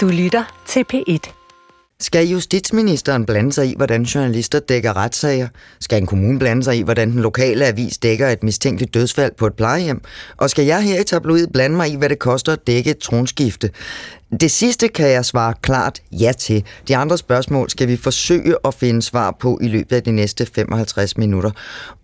Du lytter til P1. Skal justitsministeren blande sig i, hvordan journalister dækker retssager? Skal en kommune blande sig i, hvordan den lokale avis dækker et mistænkeligt dødsfald på et plejehjem? Og skal jeg her i tabloid blande mig i, hvad det koster at dække et tronskifte? Det sidste kan jeg svare klart ja til. De andre spørgsmål skal vi forsøge at finde svar på i løbet af de næste 55 minutter.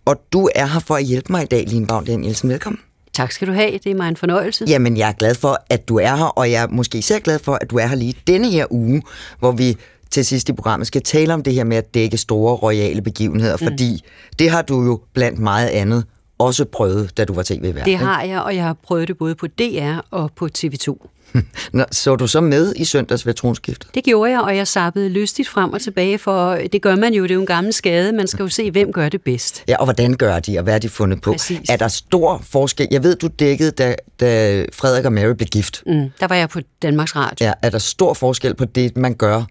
Og du er her for at hjælpe mig i dag, Line Bavn Danielsen. Velkommen. Tak skal du have. Det er mig en fornøjelse. Jamen, jeg er glad for, at du er her, og jeg er måske især glad for, at du er her lige denne her uge, hvor vi til sidst i programmet skal tale om det her med at dække store royale begivenheder, mm. fordi det har du jo blandt meget andet også prøvet, da du var tv-vært. Det har jeg, og jeg har prøvet det både på DR og på TV2. Nå, så du så med i søndags ved tronskiftet? Det gjorde jeg, og jeg sappede lystigt frem og tilbage, for det gør man jo, det er jo en gammel skade. Man skal jo se, hvem gør det bedst. Ja, og hvordan gør de, og hvad er de fundet på? Præcis. Er der stor forskel? Jeg ved, du dækkede, da, da Frederik og Mary blev gift. Mm, der var jeg på Danmarks Radio. Ja, er der stor forskel på det, man gør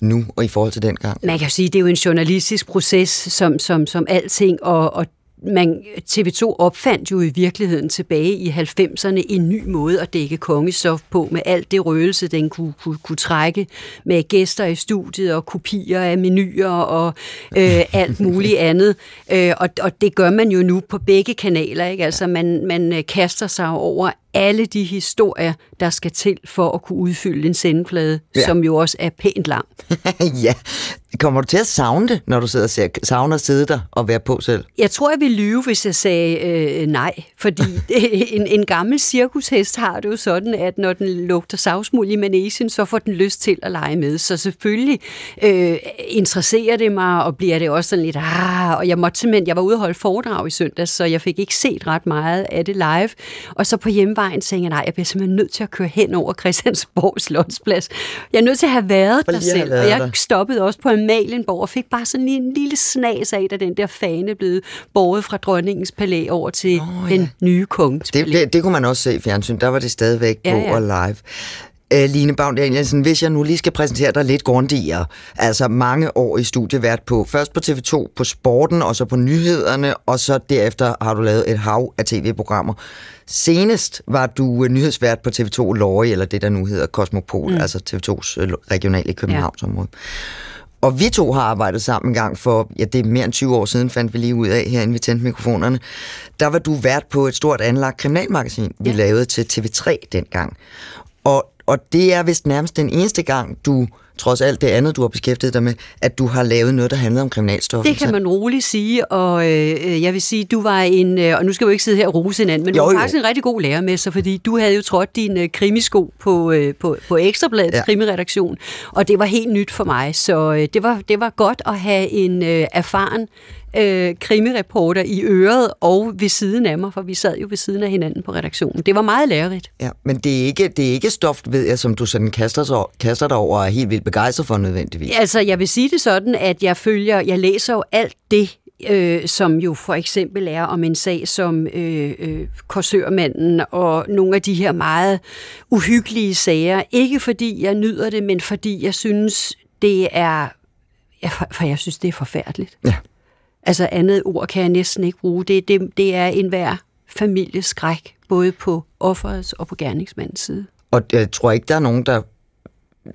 nu og i forhold til dengang? Man kan jo sige, det er jo en journalistisk proces, som, som, som alting, og, og man, TV2 opfandt jo i virkeligheden tilbage i 90'erne en ny måde at dække kongestof på, med alt det røgelse, den kunne, kunne, kunne trække, med gæster i studiet og kopier af menuer og øh, alt muligt andet. Øh, og, og det gør man jo nu på begge kanaler. Ikke? Altså, man, man øh, kaster sig over alle de historier, der skal til for at kunne udfylde en sendeplade, ja. som jo også er pænt lang. ja. Kommer du til at savne det, når du sidder og ser, savner at sidde der og være på selv? Jeg tror, jeg ville lyve, hvis jeg sagde øh, nej. Fordi en, en gammel cirkushest har det jo sådan, at når den lugter savsmuld i manesien, så får den lyst til at lege med. Så selvfølgelig øh, interesserer det mig, og bliver det også sådan lidt, ah, og jeg måtte simpelthen, jeg var ude og holde foredrag i søndags, så jeg fik ikke set ret meget af det live. Og så på hjemvejen tænkte jeg, nej, jeg bliver simpelthen nødt til at køre hen over Christiansborg Slottsplads. Jeg er nødt til at have været der selv, og jeg stoppede også på Amalienborg og fik bare sådan en lille snas af, da den der fane blev båret fra dronningens palæ over til oh, ja. den nye kongens det, det, det kunne man også se i fjernsyn, der var det stadigvæk ja, på ja. og live. Uh, Line Bavn Danielsen, hvis jeg nu lige skal præsentere dig lidt grundigere, altså mange år i studievært på, først på TV2, på sporten, og så på nyhederne, og så derefter har du lavet et hav af tv-programmer. Senest var du nyhedsvært på TV2 Lorry, eller det der nu hedder Cosmopol, mm. altså TV2's regionale Københavnsområde. Ja. Og vi to har arbejdet sammen en gang for, ja, det er mere end 20 år siden, fandt vi lige ud af, herinde vi tændte mikrofonerne. Der var du vært på et stort anlagt kriminalmagasin, vi ja. lavede til TV3 dengang. Og, og det er vist nærmest den eneste gang, du trods alt det andet, du har beskæftiget dig med, at du har lavet noget, der handler om kriminalstoffer. Det kan man roligt sige, og øh, jeg vil sige, du var en, øh, og nu skal vi ikke sidde her og rose hinanden, men jo, du var jo. faktisk en rigtig god lærer med sig, fordi du havde jo trådt din øh, krimisko på, øh, på, på Ekstrabladets ja. krimiredaktion, og det var helt nyt for mig, så øh, det, var, det var godt at have en øh, erfaren øh, krimireporter i øret og ved siden af mig, for vi sad jo ved siden af hinanden på redaktionen. Det var meget lærerigt. Ja, men det er ikke, det er ikke stof, ved jeg, som du sådan kaster, så, kaster dig over og er helt vildt begejstret for nødvendigvis. Altså, jeg vil sige det sådan, at jeg følger, jeg læser jo alt det, øh, som jo for eksempel er om en sag som øh, øh, korsørmanden og nogle af de her meget uhyggelige sager. Ikke fordi jeg nyder det, men fordi jeg synes, det er... Ja, for, for jeg synes, det er forfærdeligt. Ja. Altså andet ord kan jeg næsten ikke bruge. Det, det, det er en hver familieskræk, både på offerets og på gerningsmandens side. Og jeg tror ikke, der er nogen, der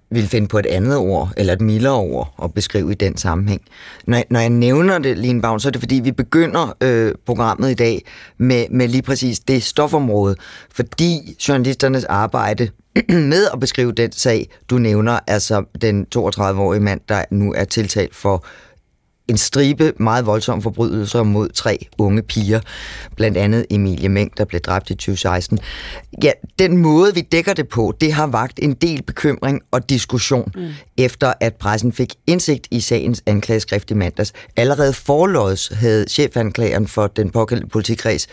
vil finde på et andet ord, eller et mildere ord, at beskrive i den sammenhæng. Når, når jeg nævner det, Line Bavn, så er det fordi, vi begynder øh, programmet i dag med, med lige præcis det stofområde, fordi journalisternes arbejde med at beskrive den sag, du nævner, altså den 32-årige mand, der nu er tiltalt for en stribe meget voldsomme forbrydelser mod tre unge piger, blandt andet Emilie Meng, der blev dræbt i 2016. Ja, den måde, vi dækker det på, det har vagt en del bekymring og diskussion, mm. efter at pressen fik indsigt i sagens anklageskrift i mandags. Allerede forlåds havde chefanklageren for den pågældende politikreds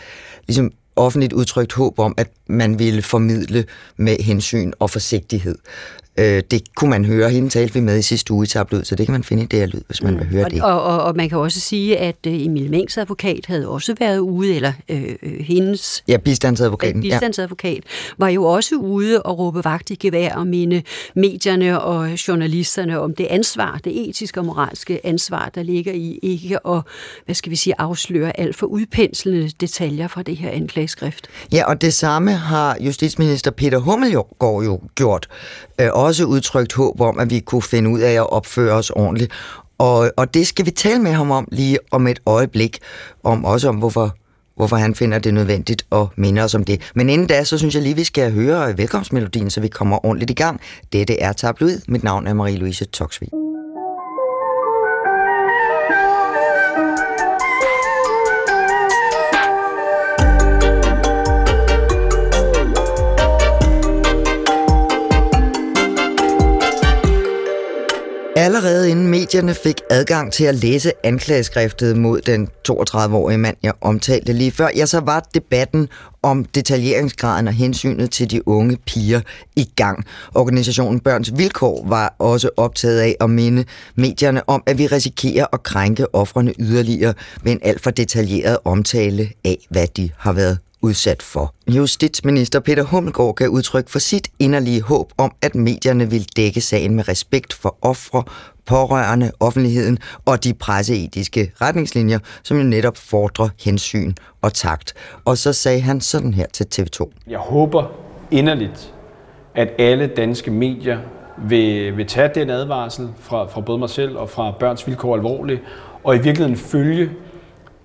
ligesom offentligt udtrykt håb om, at man ville formidle med hensyn og forsigtighed. Øh, det kunne man høre. Hende talte vi med i sidste uge i tablet, så det kan man finde i det her lyd, hvis man mm. vil høre og, det. Og, og, og man kan også sige, at øh, Emil Mengs advokat havde også været ude, eller øh, øh hendes... Ja, bistandsadvokaten. Øh, bistandsadvokat ja. var jo også ude og råbe vagt i gevær og mine medierne og journalisterne om det ansvar, det etiske og moralske ansvar, der ligger i ikke at, hvad skal vi sige, afsløre alt for udpenslende detaljer fra det her anklageskrift. Ja, og det samme har justitsminister Peter Hummelgaard jo gjort, øh, også udtrykt håb om, at vi kunne finde ud af at opføre os ordentligt. Og, og det skal vi tale med ham om lige om et øjeblik, om også om hvorfor hvorfor han finder det nødvendigt at minde os om det. Men inden da, så synes jeg lige, vi skal høre velkomstmelodien, så vi kommer ordentligt i gang. Dette er Tabloid. Mit navn er Marie-Louise Toksvig. Allerede inden medierne fik adgang til at læse anklageskriftet mod den 32-årige mand, jeg omtalte lige før, ja, så var debatten om detaljeringsgraden og hensynet til de unge piger i gang. Organisationen Børns Vilkår var også optaget af at minde medierne om, at vi risikerer at krænke offrene yderligere med en alt for detaljeret omtale af, hvad de har været udsat for. Justitsminister Peter Hummelgaard gav udtryk for sit inderlige håb om, at medierne vil dække sagen med respekt for ofre, pårørende, offentligheden og de presseetiske retningslinjer, som jo netop fordrer hensyn og takt. Og så sagde han sådan her til TV2. Jeg håber inderligt, at alle danske medier vil, vil tage den advarsel fra, fra både mig selv og fra Børns Vilkår alvorligt, og i virkeligheden følge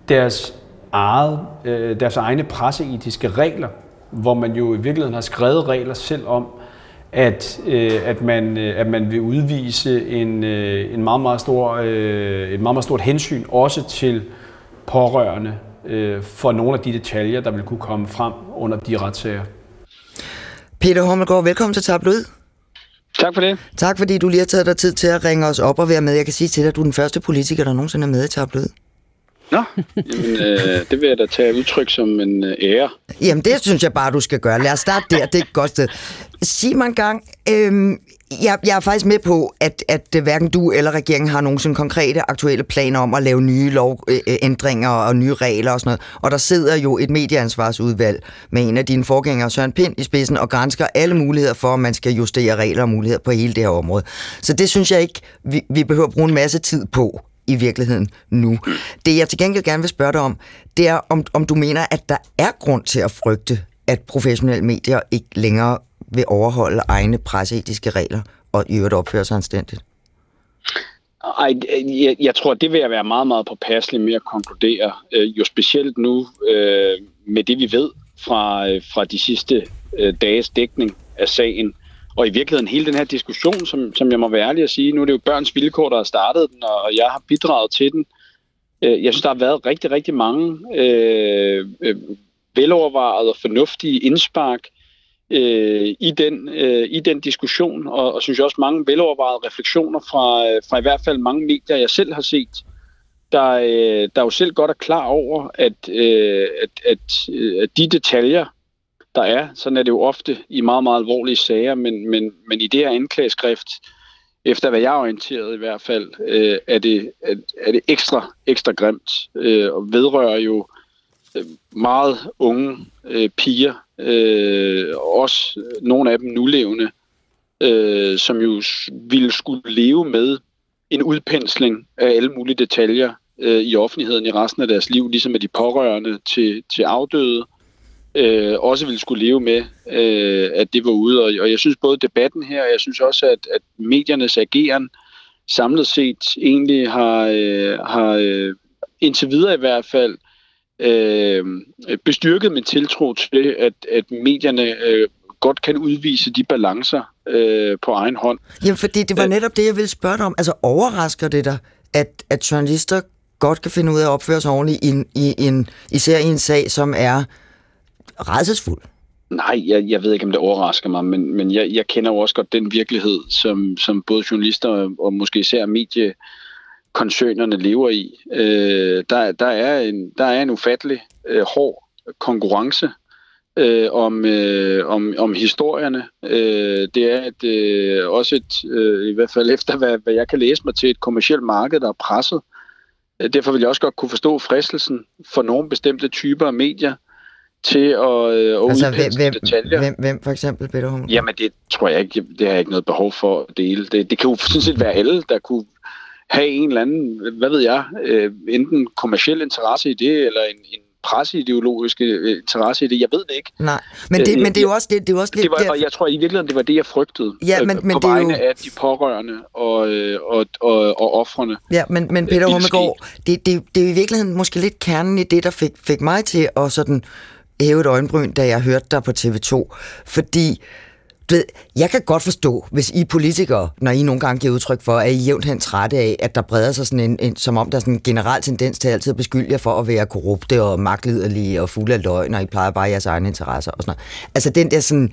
deres eget, øh, deres egne presseetiske regler, hvor man jo i virkeligheden har skrevet regler selv om, at, øh, at, man, øh, at man vil udvise en, øh, en meget, meget stor, øh, et meget, meget stort hensyn også til pårørende øh, for nogle af de detaljer, der vil kunne komme frem under de retssager. Peter Hommelgaard, velkommen til Tabloid. Tak for det. Tak fordi du lige har taget dig tid til at ringe os op og være med. Jeg kan sige til dig, at du er den første politiker, der nogensinde er med i Tabloid. Nå, jamen, øh, det vil jeg da tage udtryk som en øh, ære. Jamen, det synes jeg bare, du skal gøre. Lad os starte der, det er et godt sted. Sig mig en gang, øh, jeg, jeg er faktisk med på, at, at øh, hverken du eller regeringen har nogen sådan konkrete aktuelle planer om at lave nye lovændringer øh, øh, og nye regler og sådan noget. Og der sidder jo et medieansvarsudvalg med en af dine forgængere, Søren Pind, i spidsen og grænsker alle muligheder for, at man skal justere regler og muligheder på hele det her område. Så det synes jeg ikke, vi, vi behøver at bruge en masse tid på i virkeligheden nu. Det jeg til gengæld gerne vil spørge dig om, det er, om, om du mener, at der er grund til at frygte, at professionelle medier ikke længere vil overholde egne presseetiske regler og i øvrigt opføre sig anstændigt? Ej, jeg, jeg tror, det vil jeg være meget, meget påpasselig med at konkludere. Øh, jo specielt nu øh, med det, vi ved fra, øh, fra de sidste øh, dages dækning af sagen, og i virkeligheden hele den her diskussion, som, som jeg må være ærlig at sige, nu er det jo børns vilkår, der har startet den, og jeg har bidraget til den. Øh, jeg synes, der har været rigtig, rigtig mange øh, øh, velovervejede og fornuftige indspark øh, i, den, øh, i den diskussion, og, og synes jeg også mange velovervejede refleksioner fra, øh, fra i hvert fald mange medier, jeg selv har set, der, øh, der jo selv godt er klar over, at, øh, at, at, øh, at de detaljer, der er. Sådan er det jo ofte i meget, meget alvorlige sager, men, men, men i det her anklageskrift, efter hvad jeg er orienteret i hvert fald, øh, er, det, er, er det ekstra, ekstra grimt øh, og vedrører jo øh, meget unge øh, piger, øh, også nogle af dem nulevende, øh, som jo ville skulle leve med en udpensling af alle mulige detaljer øh, i offentligheden i resten af deres liv, ligesom med de pårørende til, til afdøde, øh, også ville skulle leve med, øh, at det var ude. Og, og jeg synes både debatten her, og jeg synes også, at, at mediernes ageren samlet set egentlig har, øh, har øh, indtil videre i hvert fald øh, bestyrket min tiltro til, at, at medierne øh, godt kan udvise de balancer øh, på egen hånd. Jamen, fordi det var netop det, jeg ville spørge dig om. Altså, overrasker det dig, at, at journalister godt kan finde ud af at opføre sig ordentligt, i, i, en, især i en sag, som er redselsfuld? Nej, jeg, jeg ved ikke, om det overrasker mig, men, men jeg, jeg kender jo også godt den virkelighed, som, som både journalister og, og måske især mediekoncernerne lever i. Øh, der, der, er en, der er en ufattelig øh, hård konkurrence øh, om, øh, om, om historierne. Øh, det er et, øh, også et, øh, i hvert fald efter hvad, hvad jeg kan læse mig til, et kommersielt marked, der er presset. Øh, derfor vil jeg også godt kunne forstå fristelsen for nogle bestemte typer af medier, til at, øh, altså, hvem, detaljer. Hvem, hvem for eksempel, Peter Hummelgaard? Jamen, det tror jeg ikke, det har jeg ikke noget behov for at dele. Det, det kan jo sådan set være alle, der kunne have en eller anden, hvad ved jeg, øh, enten kommersiel interesse i det, eller en, en presseideologiske øh, interesse i det. Jeg ved det ikke. Nej, men det, øh, men det er jo også, det, det er også lidt... Det var, der... Og jeg tror i virkeligheden, det var det, jeg frygtede. Ja, men, øh, men på det er vegne jo... af de pårørende og, øh, og, og, og offrene. Ja, men, men Peter Hummelgaard, det, det, det er i virkeligheden måske lidt kernen i det, der fik, fik mig til at sådan hævet et øjenbryn, da jeg hørte dig på TV2. Fordi du ved, jeg kan godt forstå, hvis I politikere, når I nogle gange giver udtryk for, at I jævnt hen trætte af, at der breder sig sådan en, en, som om der er sådan en generel tendens til altid at beskylde jer for at være korrupte og magtliderlige og fulde af løgn, og I plejer bare jeres egne interesser og sådan noget. Altså den der sådan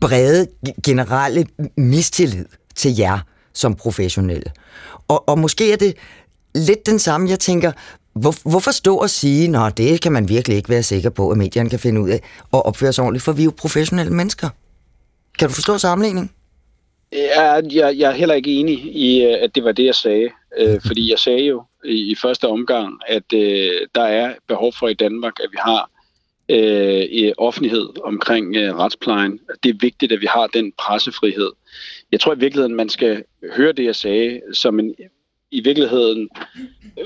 brede, generelle mistillid til jer som professionelle. Og, og måske er det lidt den samme, jeg tænker, hvor, hvorfor stå og sige, at det kan man virkelig ikke være sikker på, at medierne kan finde ud af og opføre sig ordentligt, for vi er jo professionelle mennesker. Kan du forstå sammenligningen? Ja, jeg, jeg er heller ikke enig i, øh, at det var det, jeg sagde. Øh, fordi jeg sagde jo i, i første omgang, at øh, der er behov for i Danmark, at vi har øh, offentlighed omkring øh, retsplejen. Det er vigtigt, at vi har den pressefrihed. Jeg tror i virkeligheden, man skal høre det, jeg sagde, som en, i virkeligheden,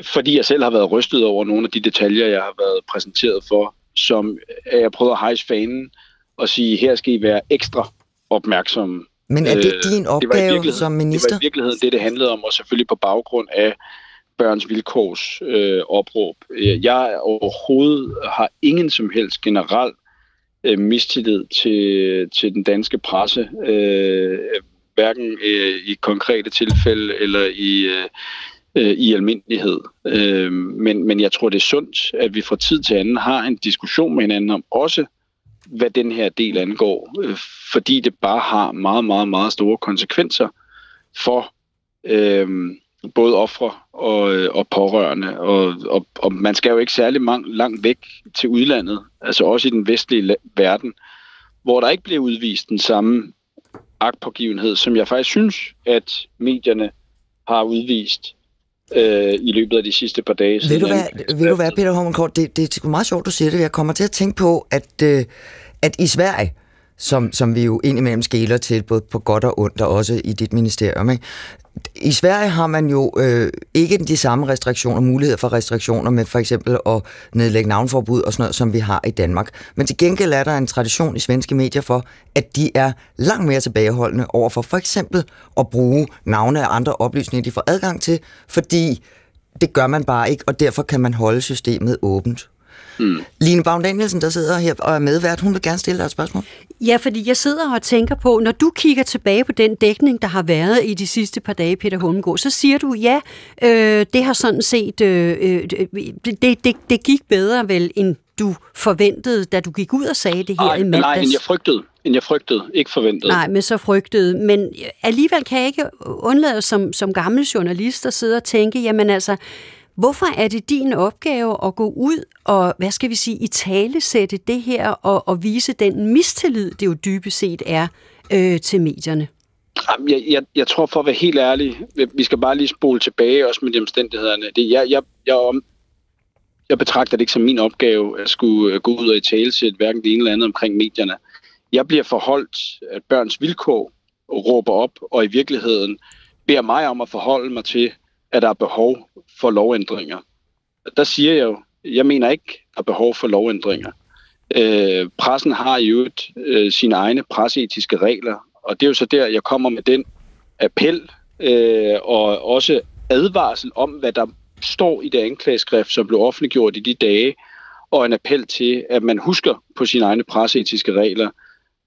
fordi jeg selv har været rystet over nogle af de detaljer, jeg har været præsenteret for, som jeg prøvet at hejse fanen og sige, her skal I være ekstra opmærksomme. Men er det øh, din opgave det som minister? Det var i virkeligheden det, det handlede om, og selvfølgelig på baggrund af børns vilkårs øh, opråb. Jeg overhovedet har ingen som helst generel øh, mistillid til, til den danske presse, øh, hverken øh, i konkrete tilfælde eller i, øh, øh, i almindelighed. Øh, men, men jeg tror, det er sundt, at vi fra tid til anden har en diskussion med hinanden om også hvad den her del angår, øh, fordi det bare har meget, meget, meget store konsekvenser for øh, både ofre og, øh, og pårørende. Og, og, og man skal jo ikke særlig mang, langt væk til udlandet, altså også i den vestlige verden, hvor der ikke bliver udvist den samme agtpågivenhed, som jeg faktisk synes, at medierne har udvist øh, i løbet af de sidste par dage. Ved du hvad, ved du hvad Peter Hormenkort, det, det er meget sjovt, du siger det. Jeg kommer til at tænke på, at, øh, at i Sverige, som, som vi jo indimellem skæler til, både på godt og ondt, og også i dit ministerium. Ikke? I Sverige har man jo øh, ikke de samme restriktioner, muligheder for restriktioner med for eksempel at nedlægge navnforbud og sådan noget, som vi har i Danmark. Men til gengæld er der en tradition i svenske medier for, at de er langt mere tilbageholdende over for for eksempel at bruge navne og andre oplysninger, de får adgang til, fordi det gør man bare ikke, og derfor kan man holde systemet åbent. Mm. Line Baum Danielsen, der sidder her og er medvært, hun vil gerne stille dig et spørgsmål. Ja, fordi jeg sidder og tænker på, når du kigger tilbage på den dækning, der har været i de sidste par dage, Peter Holmgaard, så siger du, ja, øh, det har sådan set, øh, øh det, det, det gik bedre vel, end du forventede, da du gik ud og sagde det her Ej, i mandags? Nej, end jeg frygtede. End jeg frygtede, ikke forventede. Nej, men så frygtede. Men alligevel kan jeg ikke undlade som, som gammel journalist at sidde og tænke, jamen altså, Hvorfor er det din opgave at gå ud og, hvad skal vi sige, i tale sætte det her og, og vise den mistillid, det jo dybest set er øh, til medierne? Jeg, jeg, jeg tror for at være helt ærlig, vi skal bare lige spole tilbage også med de omstændighederne. Det, jeg, jeg, jeg, jeg betragter det ikke som min opgave at skulle øh, gå ud og i tale sætte hverken det ene eller andet omkring medierne. Jeg bliver forholdt, at børns vilkår råber op, og i virkeligheden beder mig om at forholde mig til, at der er behov for lovændringer. Der siger jeg jo, jeg mener ikke, der er behov for lovændringer. Øh, pressen har jo øh, sine egne presseetiske regler, og det er jo så der, jeg kommer med den appel øh, og også advarsel om, hvad der står i det anklageskrift, som blev offentliggjort i de dage, og en appel til, at man husker på sine egne presseetiske regler,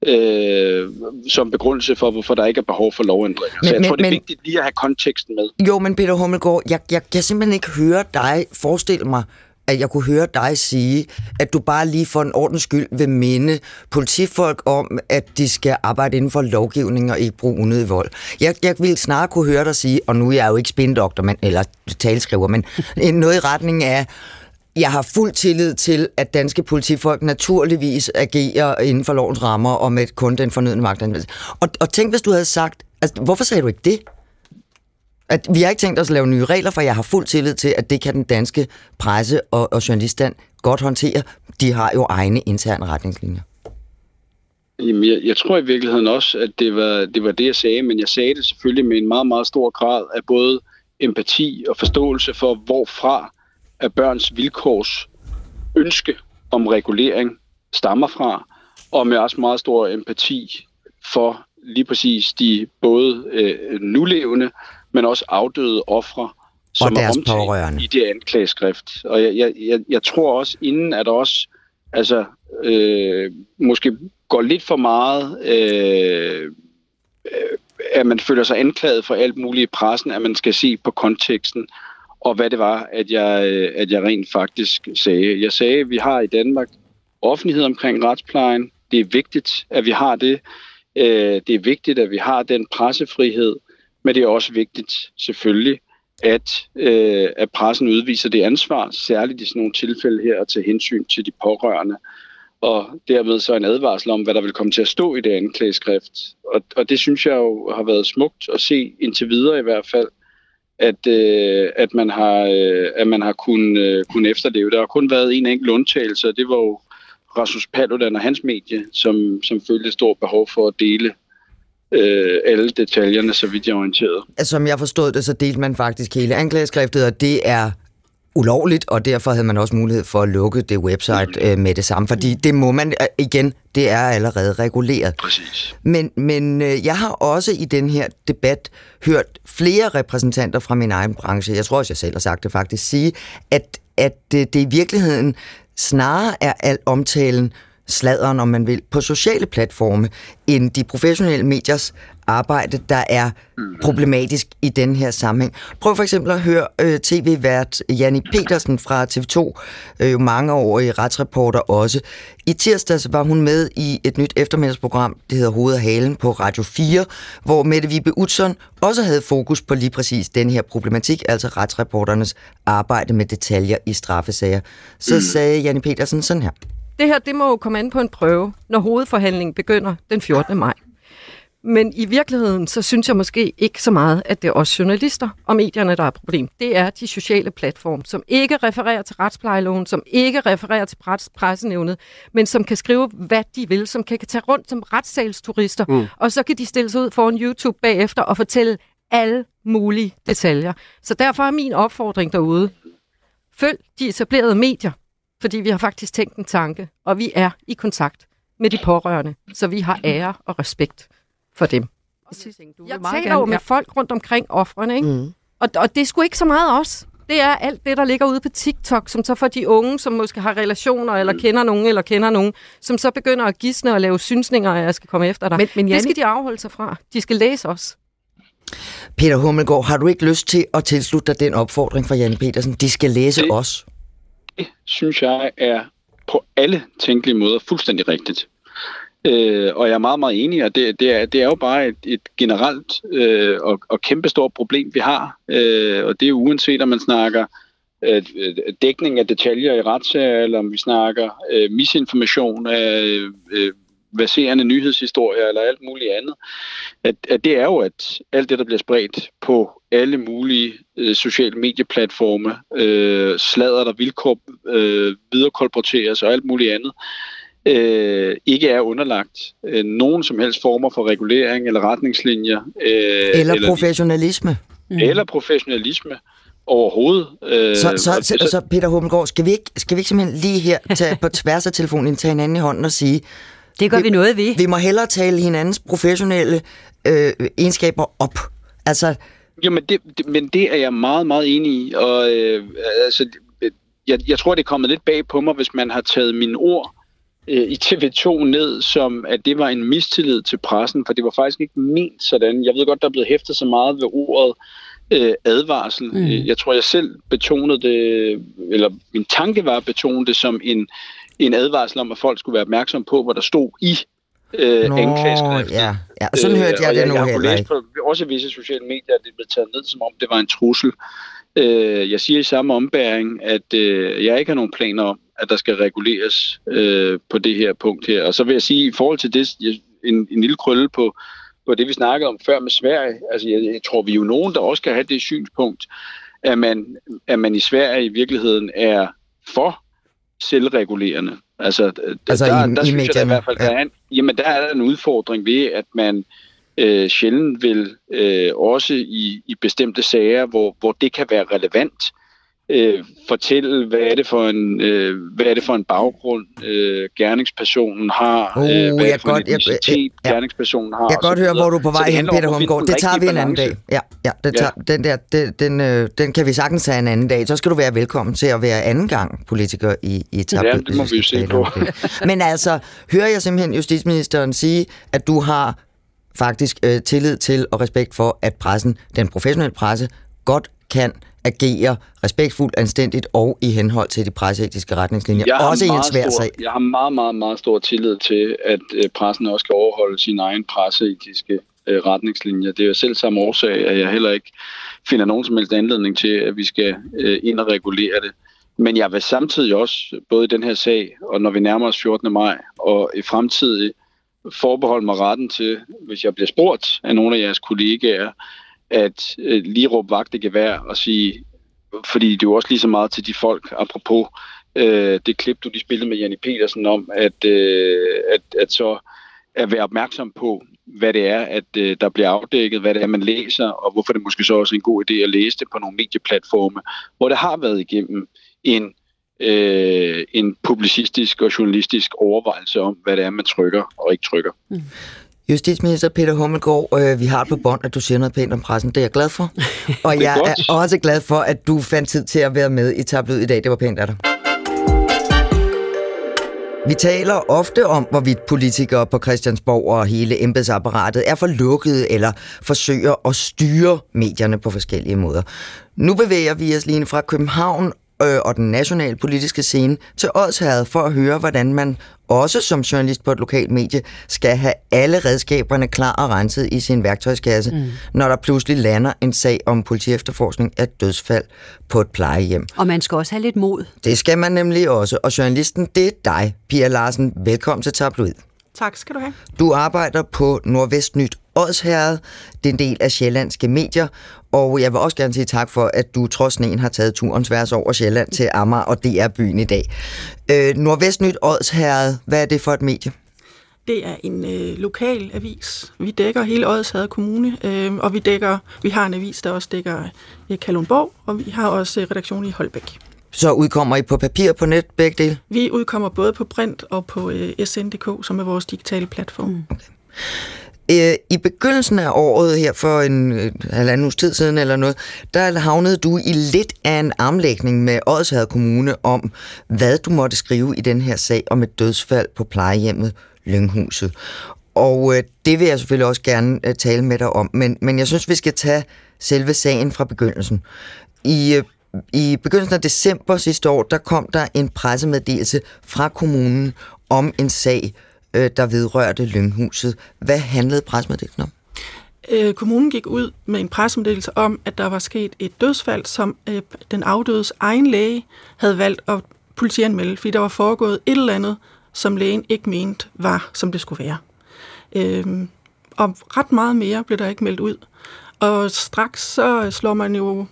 øh, som begrundelse for, hvorfor der ikke er behov for lovændringer. Men, så jeg men, tror, det er men, vigtigt lige at have konteksten med. Jo, men Peter Hummelgaard, jeg, jeg kan simpelthen ikke høre dig forestille mig, at jeg kunne høre dig sige, at du bare lige for en ordens skyld vil minde politifolk om, at de skal arbejde inden for lovgivning og ikke bruge unødig vold. Jeg, jeg vil snarere kunne høre dig sige, og nu er jeg jo ikke spindoktor, men, eller talskriver, men noget i retning af, jeg har fuld tillid til, at danske politifolk naturligvis agerer inden for lovens rammer og med kun den fornødende magtanvendelse. Og, og tænk, hvis du havde sagt, altså, hvorfor sagde du ikke det? At vi har ikke tænkt os at lave nye regler, for jeg har fuld tillid til, at det kan den danske presse og, og journaliststand godt håndtere. De har jo egne interne retningslinjer. Jamen, jeg, jeg tror i virkeligheden også, at det var, det var det, jeg sagde, men jeg sagde det selvfølgelig med en meget, meget stor grad af både empati og forståelse for, hvorfra af børns vilkårs ønske om regulering stammer fra, og med også meget stor empati for lige præcis de både øh, nulevende, men også afdøde ofre, som og er omtalt i det anklageskrift. Og jeg, jeg, jeg, jeg tror også, inden at også altså, øh, måske går lidt for meget, øh, at man føler sig anklaget for alt muligt i pressen, at man skal se på konteksten, og hvad det var, at jeg, øh, at jeg rent faktisk sagde. Jeg sagde, at vi har i Danmark offentlighed omkring retsplejen. Det er vigtigt, at vi har det. Øh, det er vigtigt, at vi har den pressefrihed, men det er også vigtigt, selvfølgelig, at, øh, at pressen udviser det ansvar, særligt i sådan nogle tilfælde her, at tage hensyn til de pårørende, og derved så en advarsel om, hvad der vil komme til at stå i det anklageskrift. Og, og det synes jeg jo har været smukt at se indtil videre i hvert fald, at, øh, at man har, øh, at man har kunnet, øh, kun efterleve. Der har kun været en enkelt undtagelse, og det var jo Rasmus Paludan og hans medie, som, som følte et stort behov for at dele øh, alle detaljerne, så vidt jeg er orienteret. Som jeg forstod det, så delte man faktisk hele anklageskriftet, og det er ulovligt, og derfor havde man også mulighed for at lukke det website øh, med det samme, fordi det må man, øh, igen, det er allerede reguleret. Præcis. Men, men øh, jeg har også i den her debat hørt flere repræsentanter fra min egen branche, jeg tror også, jeg selv har sagt det faktisk, sige, at, at det, det i virkeligheden snarere er al omtalen sladeren, om man vil, på sociale platforme, end de professionelle mediers arbejde, der er problematisk i den her sammenhæng. Prøv for eksempel at høre øh, tv-vært Janni Petersen fra TV2, øh, jo mange år i retsreporter også. I tirsdags var hun med i et nyt eftermiddagsprogram, det hedder Hoved og Halen på Radio 4, hvor Mette Vibe Utzon også havde fokus på lige præcis den her problematik, altså retsreporternes arbejde med detaljer i straffesager. Så mm. sagde Janni Petersen sådan her. Det her, det må jo komme an på en prøve, når hovedforhandlingen begynder den 14. maj. Men i virkeligheden, så synes jeg måske ikke så meget, at det er os journalister og medierne, der er problem. Det er de sociale platforme, som ikke refererer til retsplejeloven, som ikke refererer til pressenævnet, men som kan skrive, hvad de vil, som kan tage rundt som retssalsturister, mm. og så kan de stille sig ud foran YouTube bagefter og fortælle alle mulige detaljer. Så derfor er min opfordring derude, følg de etablerede medier, fordi vi har faktisk tænkt en tanke, og vi er i kontakt med de pårørende, så vi har ære og respekt for dem. Jeg taler jo med folk rundt omkring offrene, ikke? Mm. Og, og det er sgu ikke så meget os. Det er alt det, der ligger ude på TikTok, som så for de unge, som måske har relationer, eller mm. kender nogen, eller kender nogen, som så begynder at gisne og lave synsninger, at jeg skal komme efter dig. Men, men Janne... Det skal de afholde sig fra. De skal læse os. Peter Hummelgaard, har du ikke lyst til at tilslutte dig den opfordring fra Janne Petersen? De skal læse det, os. Synes jeg er på alle tænkelige måder fuldstændig rigtigt. Øh, og jeg er meget, meget enig, og det, det, er, det er jo bare et, et generelt øh, og, og kæmpestort problem, vi har. Øh, og det er uanset, om man snakker øh, dækning af detaljer i retssager, eller om vi snakker øh, misinformation af øh, baserende nyhedshistorier eller alt muligt andet. At, at det er jo, at alt det, der bliver spredt på alle mulige øh, sociale medieplatforme, øh, slader der vilkår, øh, viderekolporteres og alt muligt andet, øh, ikke er underlagt øh, nogen som helst former for regulering eller retningslinjer. Øh, eller, eller professionalisme. Mm. Eller professionalisme overhovedet. Øh, så, så, så, så, så Peter Hummelgaard, skal vi, ikke, skal vi ikke simpelthen lige her tage på tværs af telefonen, tage hinanden i hånden og sige, det gør vi, vi noget ved. Vi må hellere tale hinandens professionelle øh, egenskaber op. Altså, jo, men det, det, men det er jeg meget, meget enig i. Og øh, altså, jeg, jeg tror, det er kommet lidt bag på mig, hvis man har taget mine ord øh, i TV2 ned, som at det var en mistillid til pressen, for det var faktisk ikke ment sådan. Jeg ved godt, der er blevet hæftet så meget ved ordet øh, advarsel. Mm. Jeg tror, jeg selv betonede det, eller min tanke var at betone det som en, en advarsel om, at folk skulle være opmærksom på, hvad der stod i øh, anklageskriftet. Ja, ja. Og sådan hørte jeg øh, det nu heller ikke. Jeg har på også visse sociale medier, at det blev taget ned, som om det var en trussel. Øh, jeg siger i samme ombæring, at øh, jeg ikke har nogen planer om, at der skal reguleres øh, på det her punkt her. Og så vil jeg sige, i forhold til det, en, en lille krølle på, på det, vi snakkede om før med Sverige. Altså, jeg, jeg tror, vi er jo nogen, der også kan have det synspunkt, at man, at man i Sverige i virkeligheden er for selvregulerende. Altså, altså der, i, der i synes jeg der i hvert fald, der er, en, jamen, der er en udfordring ved, at man øh, sjældent vil, øh, også i, i bestemte sager, hvor, hvor det kan være relevant, øh, fortælle, hvad er det for en, øh, hvad er det for en baggrund, øh, gerningspersonen har, Uh, øh, hvad er jeg det for godt- en jeg- ja. gerningspersonen har. Jeg kan godt høre, hvor du er på vej det hen, Peter den Det tager vi en anden dag. Ja, ja, det Ja. tager, den der, den, den, øh, den kan vi sagtens tage en anden dag. Så skal du være velkommen til at være anden gang politiker i, i tablet, Ja, det må vi jo se på. det. Men altså, hører jeg simpelthen justitsministeren sige, at du har faktisk øh, tillid til og respekt for, at pressen, den professionelle presse, godt kan agere respektfuldt, anstændigt og i henhold til de presseetiske retningslinjer, Jeg også i en svær stor, sag. Jeg har meget, meget, meget stor tillid til, at øh, pressen også skal overholde sine egne presseetiske øh, retningslinjer. Det er jo selv samme årsag, at jeg heller ikke finder nogen som helst anledning til, at vi skal øh, ind og regulere det. Men jeg vil samtidig også, både i den her sag, og når vi nærmer os 14. maj, og i fremtidig forbeholde mig retten til, hvis jeg bliver spurgt af nogle af jeres kollegaer, at øh, lige råbe vagt i gevær og sige, fordi det er jo også lige så meget til de folk, apropos øh, det klip, du lige spillede med Janne Petersen om, at, øh, at, at så at være opmærksom på, hvad det er, at øh, der bliver afdækket, hvad det er, man læser, og hvorfor det måske så også er en god idé at læse det på nogle medieplatforme, hvor det har været igennem en, øh, en publicistisk og journalistisk overvejelse om, hvad det er, man trykker og ikke trykker. Mm. Justitsminister Peter Hummelgaard, øh, vi har på bånd, at du siger noget pænt om pressen. Det er jeg glad for. Og er jeg godt. er også glad for, at du fandt tid til at være med i Tablet i dag. Det var pænt af dig. Vi taler ofte om, hvorvidt politikere på Christiansborg og hele embedsapparatet er for lukkede eller forsøger at styre medierne på forskellige måder. Nu bevæger vi os lige fra København øh, og den nationale politiske scene til Odsherred for at høre, hvordan man også som journalist på et lokalt medie skal have alle redskaberne klar og renset i sin værktøjskasse, mm. når der pludselig lander en sag om politiefterforskning af dødsfald på et plejehjem. Og man skal også have lidt mod. Det skal man nemlig også, og journalisten, det er dig, Pia Larsen. Velkommen til Tabloid. Tak skal du have. Du arbejder på Nordvestnyt Odsherred. Det er en del af Sjællandske Medier, og jeg vil også gerne sige tak for, at du trods sneen har taget turen tværs over Sjælland til Amager og DR-byen i dag. Øh, Nordvestnyt Odsherred, hvad er det for et medie? Det er en øh, lokal avis. Vi dækker hele Odsherred Kommune, øh, og vi dækker, vi har en avis, der også dækker øh, Kalundborg, og vi har også øh, redaktion i Holbæk. Så udkommer I på papir på net begge dele? Vi udkommer både på print og på øh, SN.dk, som er vores digitale platform. Mm. Øh, I begyndelsen af året her for en øh, halvanden uges tid siden eller noget, der havnede du i lidt af en armlægning med Odsherred Kommune om, hvad du måtte skrive i den her sag om et dødsfald på plejehjemmet Lynghuset. Og øh, det vil jeg selvfølgelig også gerne øh, tale med dig om, men, men jeg synes, vi skal tage selve sagen fra begyndelsen. I, øh, I begyndelsen af december sidste år, der kom der en pressemeddelelse fra kommunen om en sag, øh, der vedrørte Lynghuset. Hvad handlede pressemeddelelsen om? Øh, kommunen gik ud med en pressemeddelelse om, at der var sket et dødsfald, som øh, den afdødes egen læge havde valgt at politianmelde, fordi der var foregået et eller andet, som lægen ikke mente var, som det skulle være. Øh, og ret meget mere blev der ikke meldt ud. Og straks så slår man jo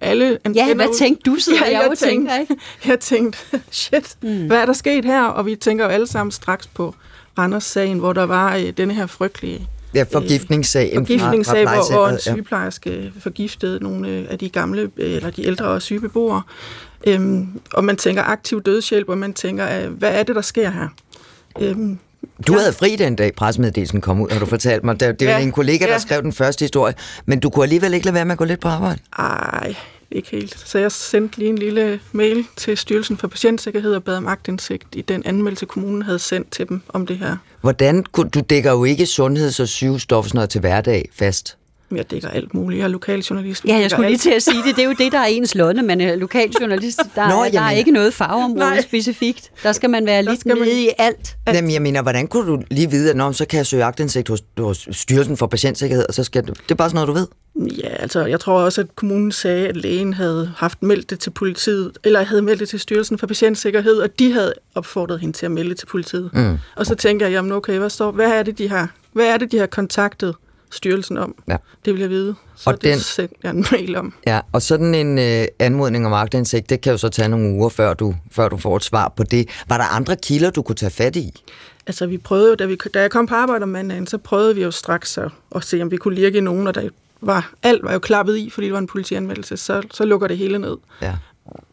alle Ja, hvad ud. tænkte du, sidder jeg og tænker, ikke? Jeg tænkte, shit, mm. hvad er der sket her? Og vi tænker jo alle sammen straks på Randers-sagen, hvor der var øh, denne her frygtelige Ja, forgiftningssagen. fra- forgiftningssag, fra hvor, hvor en sygeplejerske forgiftede nogle øh, af de gamle, øh, eller de ældre og syge beboere. Øhm, og man tænker aktiv dødshjælp, og man tænker, øh, hvad er det, der sker her? Øhm, Du Ja. havde fri den dag, pressemeddelelsen kom ud, har du fortalt mig. Det, det var Ja, en kollega, der ja. skrev den første historie, men du kunne alligevel ikke lade være med at gå lidt på arbejde. ej, ikke helt. Så jeg sendte lige en lille mail til Styrelsen for Patientsikkerhed og bad om agtindsigt i den anmeldelse, kommunen havde sendt til dem om det her. Hvordan kunne, du dækker jo ikke sundheds- og sygestoffer til hverdag fast. Jeg dækker alt muligt. Jeg er lokaljournalist. Ja, jeg skulle lige alt. til at sige det. Det er jo det, der er ens lodde. Man er lokaljournalist. Der, Nå, der er ikke noget fagområde Nej. specifikt. Der skal man være lidt skal man- nede i alt. Alt. Jamen, jeg mener, hvordan kunne du lige vide, at Nå, så kan jeg søge agtindsigt hos, hos Styrelsen for Patientsikkerhed, og så skal det, det er bare sådan noget, du ved? Ja, altså jeg tror også, at kommunen sagde, at lægen havde haft meldt det til politiet, eller havde meldt det til Styrelsen for Patientsikkerhed, og de havde opfordret hende til at melde det til politiet. Mm. Og så tænker jeg, jamen okay, hvad, står, hvad er det, de har, hvad er det, de har kontaktet styrelsen om? Ja. Det vil jeg vide. Så Og det den- sendte jeg en mail om. Ja, og sådan en øh, anmodning om agtindsigt, det kan jo så tage nogle uger, før du, før du får et svar på det. Var der andre kilder, du kunne tage fat i? Altså vi prøvede jo, da, vi, da jeg kom på arbejde om mandagen, så prøvede vi jo straks at, at se, om vi kunne lirke nogen, og der var, alt var jo klappet i, fordi det var en politianmeldelse, så, så lukker det hele ned. Ja.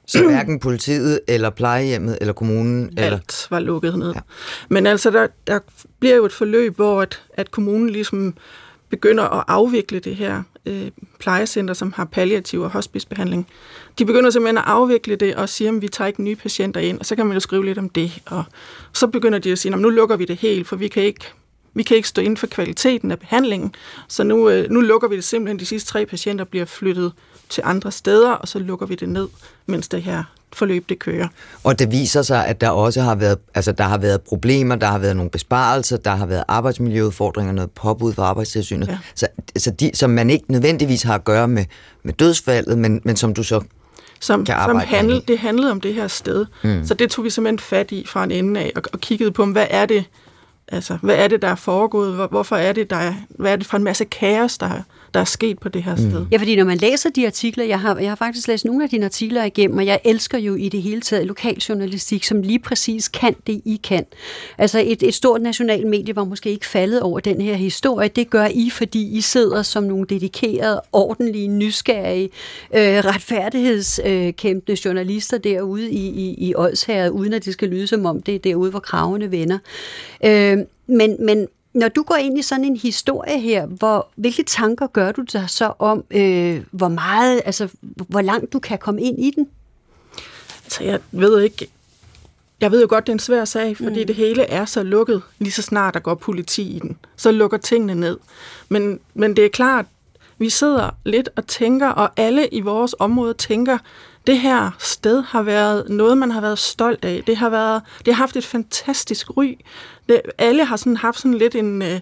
Så hverken politiet, eller plejehjemmet, eller kommunen? Alt eller... var lukket ned. Ja. Men altså, der, der bliver jo et forløb, hvor at, at kommunen ligesom begynder at afvikle det her øh, plejecenter, som har palliativ og hospicebehandling. De begynder simpelthen at afvikle det og siger, at vi tager ikke nye patienter ind, og så kan man jo skrive lidt om det. Og så begynder de at sige, at nu lukker vi det helt, for vi kan ikke vi kan ikke stå inden for kvaliteten af behandlingen, så nu, øh, nu lukker vi det simpelthen. De sidste tre patienter bliver flyttet til andre steder, og så lukker vi det ned, mens det her forløb det kører. Og det viser sig, at der også har været, altså der har været problemer, der har været nogle besparelser, der har været arbejdsmiljøudfordringer, noget påbud fra arbejdstilsynet, ja. så, så de, som man ikke nødvendigvis har at gøre med, med dødsfaldet, men, men som du så som, kan som handle, det handlede om det her sted. Mm. Så det tog vi simpelthen fat i fra en ende af, og, og kiggede på, hvad er det, altså, hvad er det, der er foregået? Hvor, hvorfor er det, der er, hvad er det for en masse kaos, der, der er sket på det her sted. Mm. Ja, fordi når man læser de artikler, jeg har, jeg har faktisk læst nogle af dine artikler igennem, og jeg elsker jo i det hele taget lokaljournalistik, som lige præcis kan det, I kan. Altså et, et stort nationalt medie var måske ikke faldet over den her historie. Det gør I, fordi I sidder som nogle dedikerede, ordentlige, nysgerrige, øh, retfærdighedskæmpende øh, journalister derude i, i, i Odsherred, uden at det skal lyde som om det er derude, hvor kravene vender. Øh, men, men når du går ind i sådan en historie her, hvor, hvilke tanker gør du dig så om, øh, hvor meget, altså hvor langt du kan komme ind i den? Altså, jeg ved ikke, jeg ved jo godt, det er en svær sag, fordi mm. det hele er så lukket, lige så snart der går politi i den. Så lukker tingene ned. Men, men det er klart, vi sidder lidt og tænker, og alle i vores område tænker, det her sted har været noget, man har været stolt af. Det har, været, det har haft et fantastisk ry. Det, alle har sådan haft sådan lidt en, øh,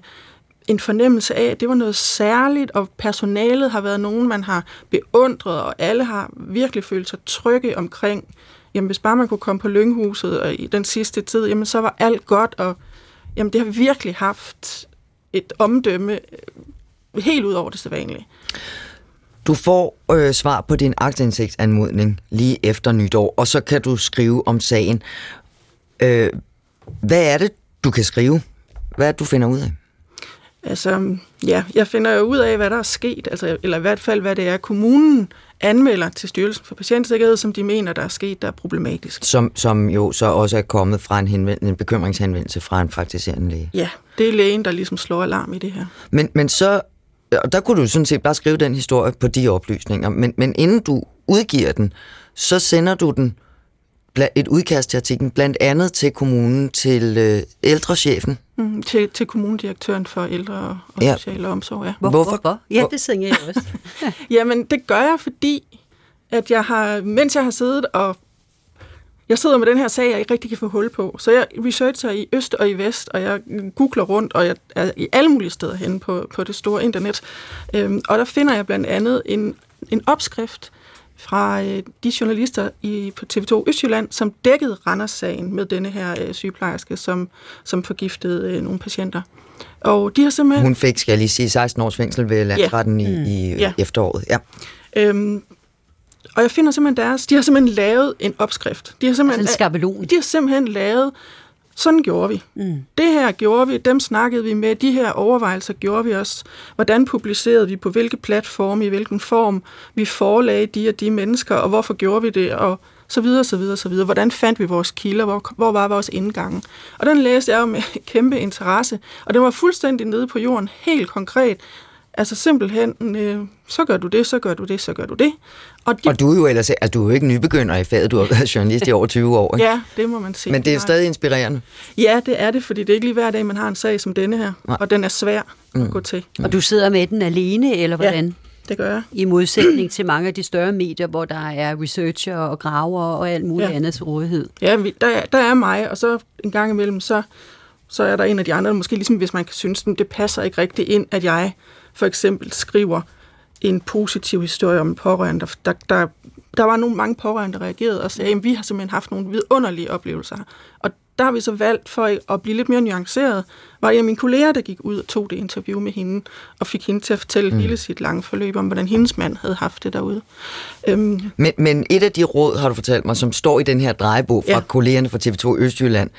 en fornemmelse af, at det var noget særligt, og personalet har været nogen, man har beundret, og alle har virkelig følt sig trygge omkring, jamen hvis bare man kunne komme på Lynghuset og i den sidste tid, jamen så var alt godt, og jamen det har virkelig haft et omdømme øh, helt ud over det sædvanlige. Du får øh, svar på din aktindsigtsanmodning lige efter nytår, og så kan du skrive om sagen. Øh, hvad er det, du kan skrive? Hvad er det, du finder ud af? Altså, ja, jeg finder jo ud af, hvad der er sket, altså, eller i hvert fald, hvad det er, kommunen anmelder til Styrelsen for Patientsikkerhed, som de mener, der er sket, der er problematisk. Som, som jo så også er kommet fra en, henvend- en bekymringshenvendelse fra en praktiserende læge. Ja, det er lægen, der ligesom slår alarm i det her. Men, men så og der kunne du sådan set bare skrive den historie på de oplysninger, men, men inden du udgiver den, så sender du den et udkast til artiklen, blandt andet til kommunen, til øh, ældrechefen. Mm, til, til kommunedirektøren for ældre og ja. sociale omsorg, ja. Hvor, Hvorfor? Hvorfor? Ja, det sender jeg også. Jamen, det gør jeg, fordi at jeg har, mens jeg har siddet og jeg sidder med den her sag, jeg ikke rigtig kan få hul på. Så jeg researcher i øst og i vest, og jeg googler rundt, og jeg er i alle mulige steder hen på, på det store internet. Øhm, og der finder jeg blandt andet en, en opskrift fra øh, de journalister i, på TV2 Østjylland, som dækkede Randers-sagen med denne her øh, sygeplejerske, som, som forgiftede øh, nogle patienter. Og de har simpelthen... Hun fik, skal jeg lige sige, 16 års fængsel ved landsretten ja. i, i ja. efteråret. Ja. Øhm, og jeg finder simpelthen deres, de har simpelthen lavet en opskrift. De har simpelthen, altså en skabelon. De har simpelthen lavet, sådan gjorde vi. Mm. Det her gjorde vi, dem snakkede vi med, de her overvejelser gjorde vi også. Hvordan publicerede vi på hvilke platforme, i hvilken form vi forelagde de og de mennesker, og hvorfor gjorde vi det, og så videre, så videre, så videre. Hvordan fandt vi vores kilder? Hvor, hvor var vores indgang? Og den læste jeg jo med kæmpe interesse, og den var fuldstændig nede på jorden, helt konkret. Altså simpelthen, øh, så gør du det, så gør du det, så gør du det. Og, de... og du er jo ellers, altså, du er jo ikke nybegynder i faget, du har været journalist i over 20 år. Ikke? Ja, det må man sige. Men det er stadig inspirerende. Ja, det er det, fordi det er ikke lige hver dag, man har en sag som denne her, Nej. og den er svær mm. at gå til. Mm. Og du sidder med den alene, eller hvordan? Ja, det gør jeg. I modsætning til mange af de større medier, hvor der er researcher og graver og alt muligt ja. andet til rådighed. Ja, der, der er mig, og så en gang imellem, så, så er der en af de andre, måske ligesom hvis man kan synes, at det passer ikke rigtig ind, at jeg for eksempel skriver en positiv historie om en pårørende. Der, der, der var nogle mange pårørende, der reagerede og sagde, at vi har simpelthen haft nogle vidunderlige oplevelser. Og der har vi så valgt for at blive lidt mere nuanceret, var en af mine kolleger, der gik ud og tog det interview med hende, og fik hende til at fortælle mm. hele sit lange forløb om, hvordan hendes mand havde haft det derude. Øhm. Men, men et af de råd, har du fortalt mig, som står i den her drejebog fra ja. kollegerne fra TV2 Østjylland,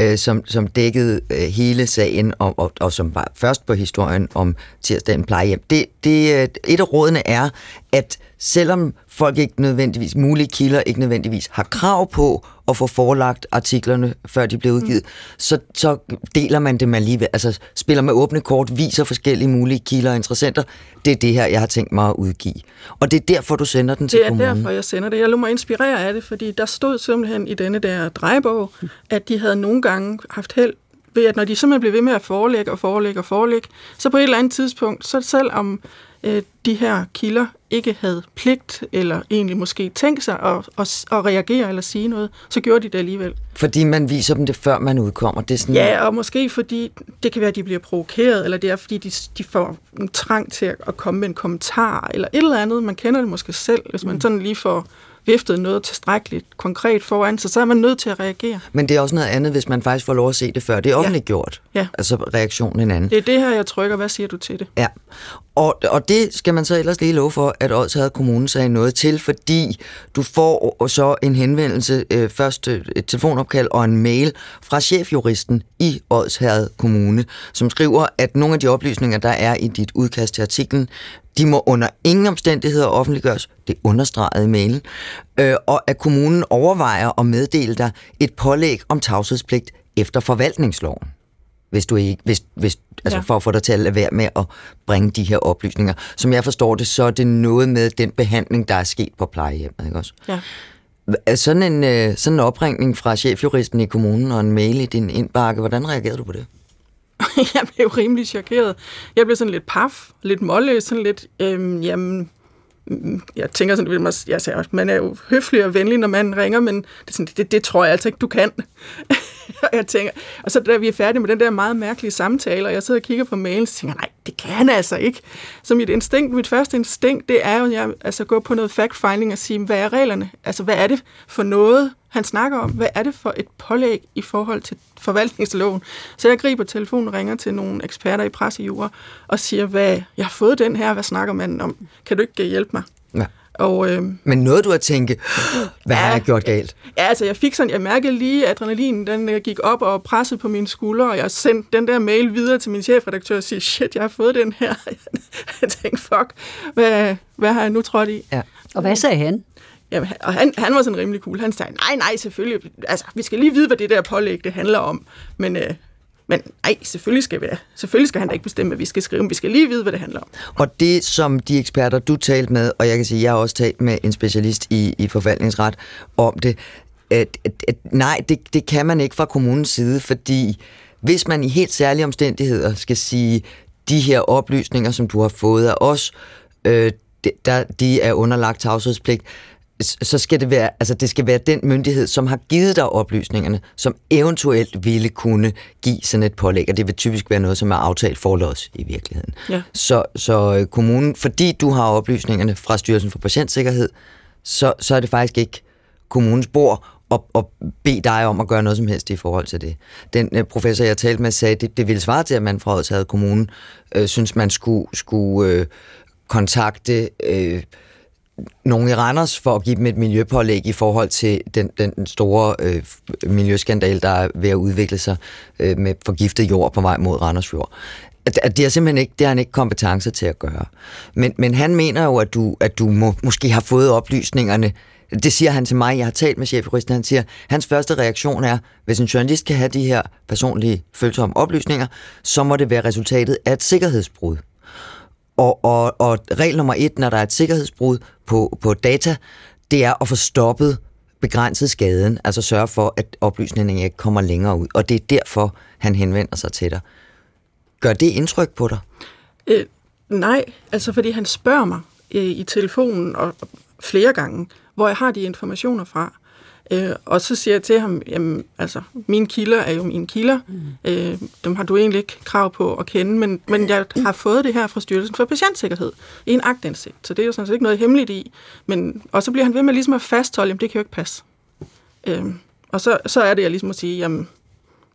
øh, som, som dækkede øh, hele sagen, og, og, og som var først på historien om tirsdagen plejehjem. Det, det, øh, et af rådene er, at selvom folk ikke nødvendigvis, mulige kilder ikke nødvendigvis har krav på at få forelagt artiklerne, før de bliver udgivet, mm. så, så deler man dem alligevel. Altså spiller med åbne kort, viser forskellige mulige kilder og interessenter. Det er det her, jeg har tænkt mig at udgive. Og det er derfor, du sender den til kommunen. Det er kommunen. derfor, jeg sender det. Jeg lå mig inspirere af det, fordi der stod simpelthen i denne der drejebog, at de havde nogle gange haft held ved, at når de simpelthen blev ved med at forelægge og forelægge og forelægge, så på et eller andet tidspunkt, så selv om øh, de her kilder ikke havde pligt, eller egentlig måske tænkt sig at, at, at reagere eller sige noget, så gjorde de det alligevel. Fordi man viser dem det, før man udkommer? Det er sådan... Ja, og måske fordi, det kan være, at de bliver provokeret, eller det er, fordi de, de får en trang til at komme med en kommentar, eller et eller andet. Man kender det måske selv, hvis man mm. sådan lige får viftet noget tilstrækkeligt konkret foran sig, så er man nødt til at reagere. Men det er også noget andet, hvis man faktisk får lov at se det før. Det er offentligt ja. gjort. Ja. Altså reaktionen en anden. Det er det her, jeg trykker. Hvad siger du til det? Ja. Og, og det skal man så ellers lige love for, at Odsherred Kommune sagde noget til, fordi du får så en henvendelse, øh, først øh, et telefonopkald og en mail fra chefjuristen i Odsherred Kommune, som skriver, at nogle af de oplysninger, der er i dit udkast til artiklen, de må under ingen omstændigheder offentliggøres, det understregede i mailen, øh, og at kommunen overvejer at meddele dig et pålæg om tavshedspligt efter forvaltningsloven hvis du ikke, hvis, hvis, altså ja. for at få dig til at lade være med at bringe de her oplysninger. Som jeg forstår det, så er det noget med den behandling, der er sket på plejehjemmet, ikke også? Ja. Sådan en, øh, sådan en opringning fra chefjuristen i kommunen og en mail i din indbakke, hvordan reagerede du på det? jeg blev rimelig chokeret. Jeg blev sådan lidt paf, lidt målløs, sådan lidt, øhm, jamen, jeg tænker sådan, man, jeg siger, man er jo høflig og venlig, når man ringer, men det, sådan, det, det tror jeg altså ikke, du kan. og jeg tænker, og så da vi er færdige med den der meget mærkelige samtale, og jeg sidder og kigger på mailen, så tænker nej, det kan han altså ikke. Så mit instinkt, mit første instinkt, det er jo, at jeg altså, gå på noget fact-finding og sige, hvad er reglerne? Altså, hvad er det for noget, han snakker om? Hvad er det for et pålæg i forhold til forvaltningsloven? Så jeg griber telefonen og ringer til nogle eksperter i pressejure og siger, hvad, jeg har fået den her, hvad snakker man om? Kan du ikke hjælpe mig? Ja. Og, øh, Men noget du har tænkt, hvad ja, har jeg gjort galt? Ja, altså jeg fik sådan, jeg mærkede lige, at adrenalinen den øh, gik op og pressede på mine skuldre, og jeg sendte den der mail videre til min chefredaktør og siger, shit, jeg har fået den her. jeg tænkte, fuck, hvad, hvad har jeg nu trådt i? Ja. Og hvad sagde han? Jamen, og han, han var sådan rimelig cool. Han sagde, nej, nej, selvfølgelig. Altså, vi skal lige vide, hvad det der pålæg, det handler om. Men øh, men nej, selvfølgelig skal, vi, selvfølgelig skal han da ikke bestemme, hvad vi skal skrive. Men vi skal lige vide, hvad det handler om. Og det, som de eksperter, du talte med, og jeg kan sige, jeg har også talt med en specialist i, i forvaltningsret om det, at, at, at nej, det, det kan man ikke fra kommunens side, fordi hvis man i helt særlige omstændigheder skal sige, de her oplysninger, som du har fået af os, øh, de, der, de er underlagt tavshedspligt, så skal det være, altså det skal være den myndighed, som har givet dig oplysningerne, som eventuelt ville kunne give sådan et pålæg, og det vil typisk være noget, som er aftalt forlås i virkeligheden. Ja. Så, så øh, kommunen, fordi du har oplysningerne fra Styrelsen for Patientsikkerhed, så, så er det faktisk ikke kommunens bord at, at bede dig om at gøre noget som helst i forhold til det. Den uh, professor, jeg talte med, sagde, at det, det ville svare til, at man fra Odsherred Kommune øh, synes, man skulle, skulle øh, kontakte... Øh, nogen i Randers for at give dem et miljøpålæg i forhold til den, den store øh, miljøskandal, der er ved at udvikle sig øh, med forgiftet jord på vej mod Randersfjord. At, at det er simpelthen ikke, det har han ikke kompetence til at gøre. Men, men han mener jo, at du, at du må, måske har fået oplysningerne det siger han til mig. Jeg har talt med chefjuristen. Han siger, hans første reaktion er, hvis en journalist kan have de her personlige følsomme oplysninger, så må det være resultatet af et sikkerhedsbrud. Og, og, og regel nummer et, når der er et sikkerhedsbrud på, på data, det er at få stoppet begrænset skaden, altså sørge for, at oplysningen ikke kommer længere ud. Og det er derfor, han henvender sig til dig. Gør det indtryk på dig? Øh, nej, altså fordi han spørger mig øh, i telefonen og, og flere gange, hvor jeg har de informationer fra. Øh, og så siger jeg til ham, jamen, altså, mine kilder er jo mine kilder. Mm. Øh, dem har du egentlig ikke krav på at kende, men, men jeg har fået det her fra Styrelsen for Patientsikkerhed i en agtindsigt. Så det er jo sådan set ikke noget hemmeligt i. Men, og så bliver han ved med ligesom at fastholde, jamen det kan jo ikke passe. Øh, og så, så er det, jeg ligesom at sige, jamen,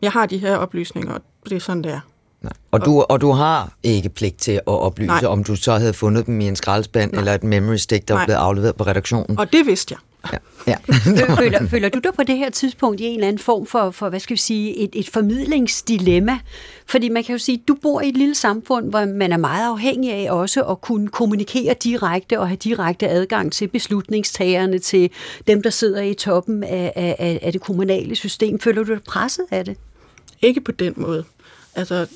jeg har de her oplysninger, og det er sådan, det er. Nej. Og, du, og du har ikke pligt til at oplyse, Nej. om du så havde fundet dem i en skraldespand eller et memory stick, der var Nej. blevet afleveret på redaktionen. Og det vidste jeg. Ja. ja. Fø- føler, føler du dig på det her tidspunkt i en eller anden form for, for hvad skal vi sige, et, et formidlingsdilemma? Fordi man kan jo sige, at du bor i et lille samfund, hvor man er meget afhængig af også at kunne kommunikere direkte og have direkte adgang til beslutningstagerne, til dem, der sidder i toppen af, af, af- af det kommunale system. Føler du dig presset af det? Ikke på den måde. Altså,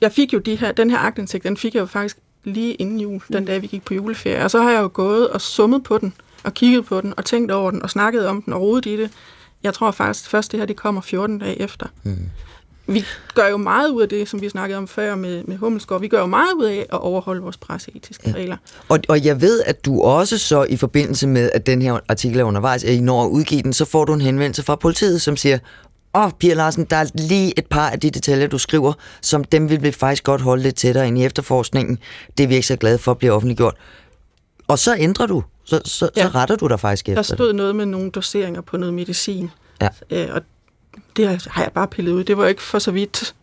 jeg fik jo de her, den her agtindsigt, den fik jeg jo faktisk lige inden jul, den dag vi gik på juleferie. Og så har jeg jo gået og summet på den, og kigget på den, og tænkt over den, og snakket om den, og rodet i det. Jeg tror faktisk, først det her, det kommer 14 dage efter. Mm. Vi gør jo meget ud af det, som vi snakkede om før med, med Hummelsgaard. Vi gør jo meget ud af at overholde vores presseetiske ja. regler. Og, og jeg ved, at du også så i forbindelse med, at den her artikel er undervejs, at I når at udgive den, så får du en henvendelse fra politiet, som siger, åh, oh, Pia Larsen, der er lige et par af de detaljer, du skriver, som dem vil vi faktisk godt holde lidt tættere ind i efterforskningen. Det er vi ikke så glade for bliver offentliggjort. Og så ændrer du. Så, så, ja. så retter du dig faktisk efter Der det. stod noget med nogle doseringer på noget medicin. Ja. Øh, og det har- jeg bare pillet ud. Det var ikke for så vidt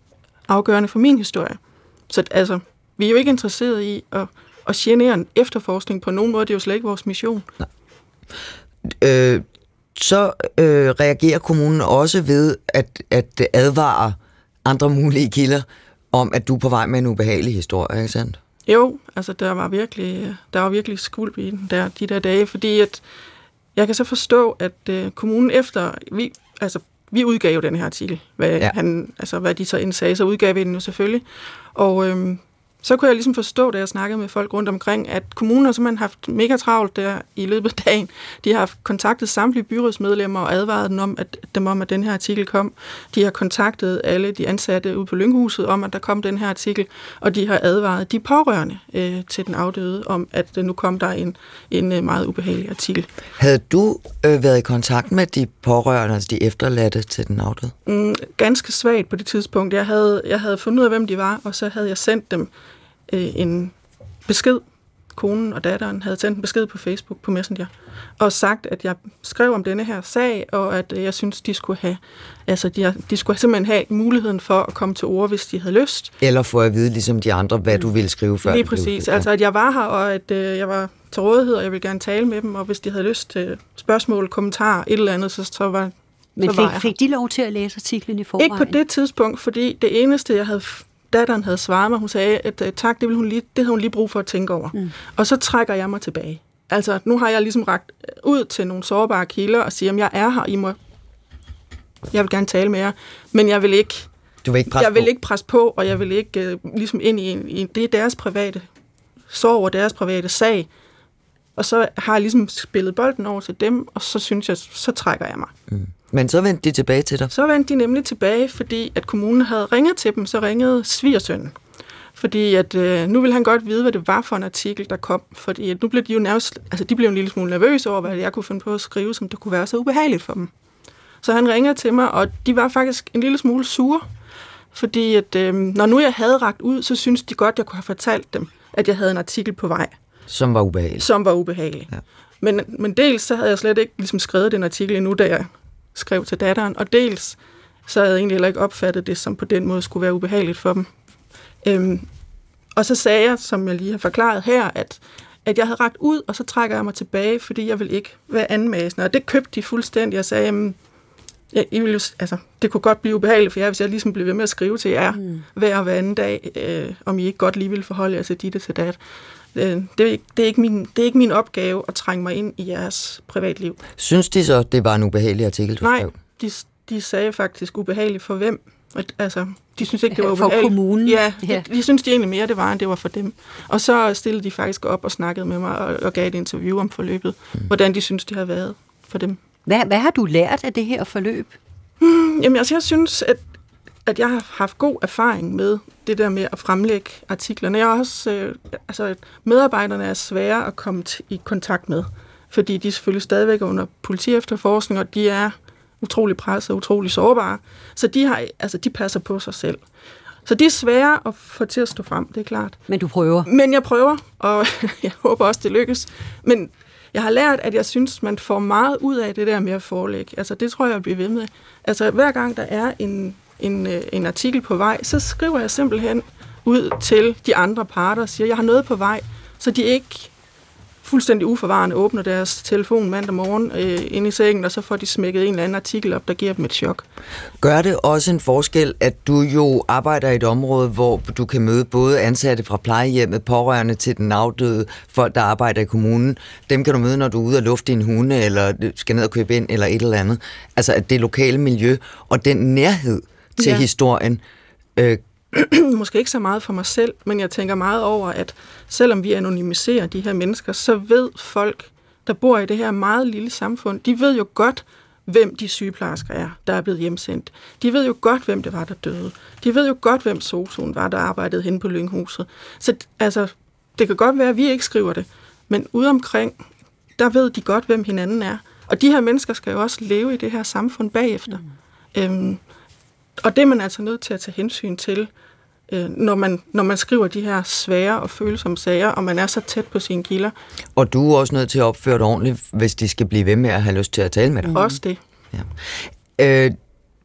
afgørende for min historie. Så altså, vi er jo ikke interesseret i at, at genere en efterforskning på nogen måde. Det er jo slet ikke vores mission. øh, så øh, reagerer kommunen også ved at, at advare andre mulige kilder om, at du er på vej med en ubehagelig historie, ikke sandt? Jo, altså der var virkelig, der var virkelig skuld i den der, de der dage, fordi at jeg kan så forstå, at øh, kommunen efter, vi, altså vi udgav jo den her artikel, hvad, Ja. han, altså, hvad de så indsagde, så udgav vi den jo selvfølgelig. Og øhm, så kunne jeg ligesom forstå, da jeg snakkede med folk rundt omkring, at kommunen har simpelthen haft mega travlt der i løbet af dagen. De har kontaktet samtlige byrådsmedlemmer og advaret dem om, at, dem om, at den her artikel kom. De har kontaktet alle de ansatte ude på Lynghuset om, at der kom den her artikel, og de har advaret de pårørende øh, til den afdøde om, at øh, nu kom der en, en øh, meget ubehagelig artikel. Havde du øh, været i kontakt med de pårørende, altså de efterladte til den afdøde? Mm, ganske svagt på det tidspunkt. Jeg havde, jeg havde fundet ud af, hvem de var, og så havde jeg sendt dem øh, en besked. Konen og datteren havde sendt en besked på Facebook på Messenger, og sagt, at jeg skrev om denne her sag, og at øh, jeg synes, de skulle have, altså de, de skulle simpelthen have muligheden for at komme til ord, hvis de havde lyst. Eller få at vide, ligesom de andre, hvad du ville skrive før? Lige det blev præcis. udgivet? Altså, at jeg var her, og at øh, jeg var til rådighed, og jeg ville gerne tale med dem, og hvis de havde lyst til spørgsmål, kommentarer, et eller andet, så, så var, Men fik, fik de lov til at læse artiklen i forvejen? Ikke på det tidspunkt, fordi det eneste, jeg havde datteren havde svaret mig, hun sagde, at uh, tak, det, ville hun lige, det havde hun lige brug for at tænke over. Mm. Og så trækker jeg mig tilbage. Altså, nu har jeg ligesom ragt ud til nogle sårbare kilder og siger, at jeg er her, I må... Jeg vil gerne tale med jer, men jeg vil ikke, Du vil ikke presse jeg vil på? ikke presse på, og jeg vil ikke uh, ligesom ind i, en, i... Det er deres private sorg og deres private sag. Og så har jeg ligesom spillet bolden over til dem, og så synes jeg, så trækker jeg mig. Men så vendte de tilbage til dig. Så vendte de nemlig tilbage, fordi at kommunen havde ringet til dem, så ringede svigersønnen. Fordi at øh, nu ville han godt vide, hvad det var for en artikel, der kom. Fordi at nu blev de jo nærmest, altså de blev en lille smule nervøse over, hvad jeg kunne finde på at skrive, som det kunne være så ubehageligt for dem. Så han ringede til mig, og de var faktisk en lille smule sure. Fordi at øh, når nu jeg havde ragt ud, så synes de godt, jeg kunne have fortalt dem, at jeg havde en artikel på vej Som var ubehageligt. som var ubehagelig. Ja. Men, men dels så havde jeg slet ikke ligesom skrevet den artikel endnu, da jeg skrev til datteren, og dels så havde jeg egentlig heller ikke opfattet det, som på den måde skulle være ubehageligt for dem. Øhm, og så sagde jeg, som jeg lige har forklaret her, at, at jeg havde ragt ud, og så trækker jeg mig tilbage, fordi jeg vil ikke være anmæsende. Og det købte de fuldstændig, og sagde, jamen, ja, I vil jo, altså, det kunne godt blive ubehageligt for jer, hvis jeg ligesom blev ved med at skrive til jer mm. hver og hver anden dag, øh, om I ikke godt lige ville forholde jer til dit og til dat. Øh, det, er ikke, det, er ikke min, det er ikke min opgave at trænge mig ind i jeres privatliv. Synes de så, det var en ubehagelig artikel, du Nej, skrev? de, de sagde faktisk ubehageligt for hvem. Altså, de synes ikke, det var For ubehageligt. kommunen. Ja, Ja. De, de synes de egentlig mere, det var, end det var for dem. Og så stillede de faktisk op og snakkede med mig og, og gav et interview om forløbet. Mm. Hvordan de synes, det har været for dem. Hvad, hvad har du lært af det her forløb? Jamen, altså, jeg synes, at, at jeg har haft god erfaring med det der med at fremlægge artiklerne. Jeg er også, øh, altså, medarbejderne er svære at komme t- i kontakt med, fordi de er selvfølgelig stadigvæk under politiefterforskning, og de er utrolig presset og utrolig sårbare. Så de, har, altså, de passer på sig selv. Så de er svære at få til at stå frem, det er klart. Men du prøver. Men jeg prøver, og jeg håber også, det lykkes. Men Jeg har lært, at jeg synes, man får meget ud af det der med at forelægge. Altså, det tror jeg, jeg bliver ved med. Altså, hver gang der er en, en, øh, en artikel på vej, så skriver jeg simpelthen ud til de andre parter og siger, jeg har noget på vej, så de ikke fuldstændig uforvarende åbner deres telefon mandag morgen øh, inde i sengen, og så får de smækket en eller anden artikel op, der giver dem et chok. Gør det også en forskel, at du jo arbejder i et område, hvor du kan møde både ansatte fra plejehjemmet, pårørende til den afdøde, folk, der arbejder i kommunen. Dem kan du møde, når du er ude og lufte din hunde, eller skal ned og købe ind, eller et eller andet. Altså, at det lokale miljø og den nærhed til ja. historien øh, måske ikke så meget for mig selv, men jeg tænker meget over, at selvom vi anonymiserer de her mennesker, så ved folk, der bor i det her meget lille samfund, de ved jo godt, hvem de sygeplejersker er, der er blevet hjemsendt. De ved jo godt, hvem det var, der døde. De ved jo godt, hvem sosuen var, der arbejdede hen på Lynghuset. Så altså, det kan godt være, at vi ikke skriver det, men ude omkring, der ved de godt, hvem hinanden er. Og de her mennesker skal jo også leve i det her samfund bagefter. Mm. Øhm, og det er man altså nødt til at tage hensyn til, øh, når, man, når man skriver de her svære og følsomme sager, og man er så tæt på sine kilder. Og du er også nødt til at opføre dig ordentligt, hvis de skal blive ved med at have lyst til at tale med dig. Mm. Også det. Ja. Øh,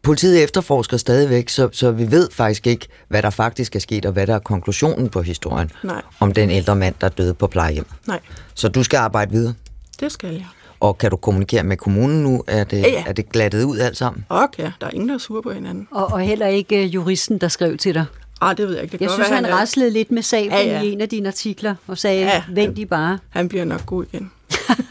politiet efterforsker stadigvæk, så, så vi ved faktisk ikke, hvad der faktisk er sket, og hvad der er konklusionen på historien Nej. om den ældre mand, der døde på plejehjem. Nej. Så du skal arbejde videre? Det skal jeg. Og kan du kommunikere med kommunen nu? Er det, ja, ja. Er det glattet ud alt sammen? Okay, der er ingen, der er sure på hinanden. Og, og heller ikke uh, juristen, der skrev til dig. Ah, det ved jeg ikke. Det jeg synes, være, han, han raslede lidt med sablen ja, ja. i en af dine artikler og sagde, ja, vent I bare. Han bliver nok god igen.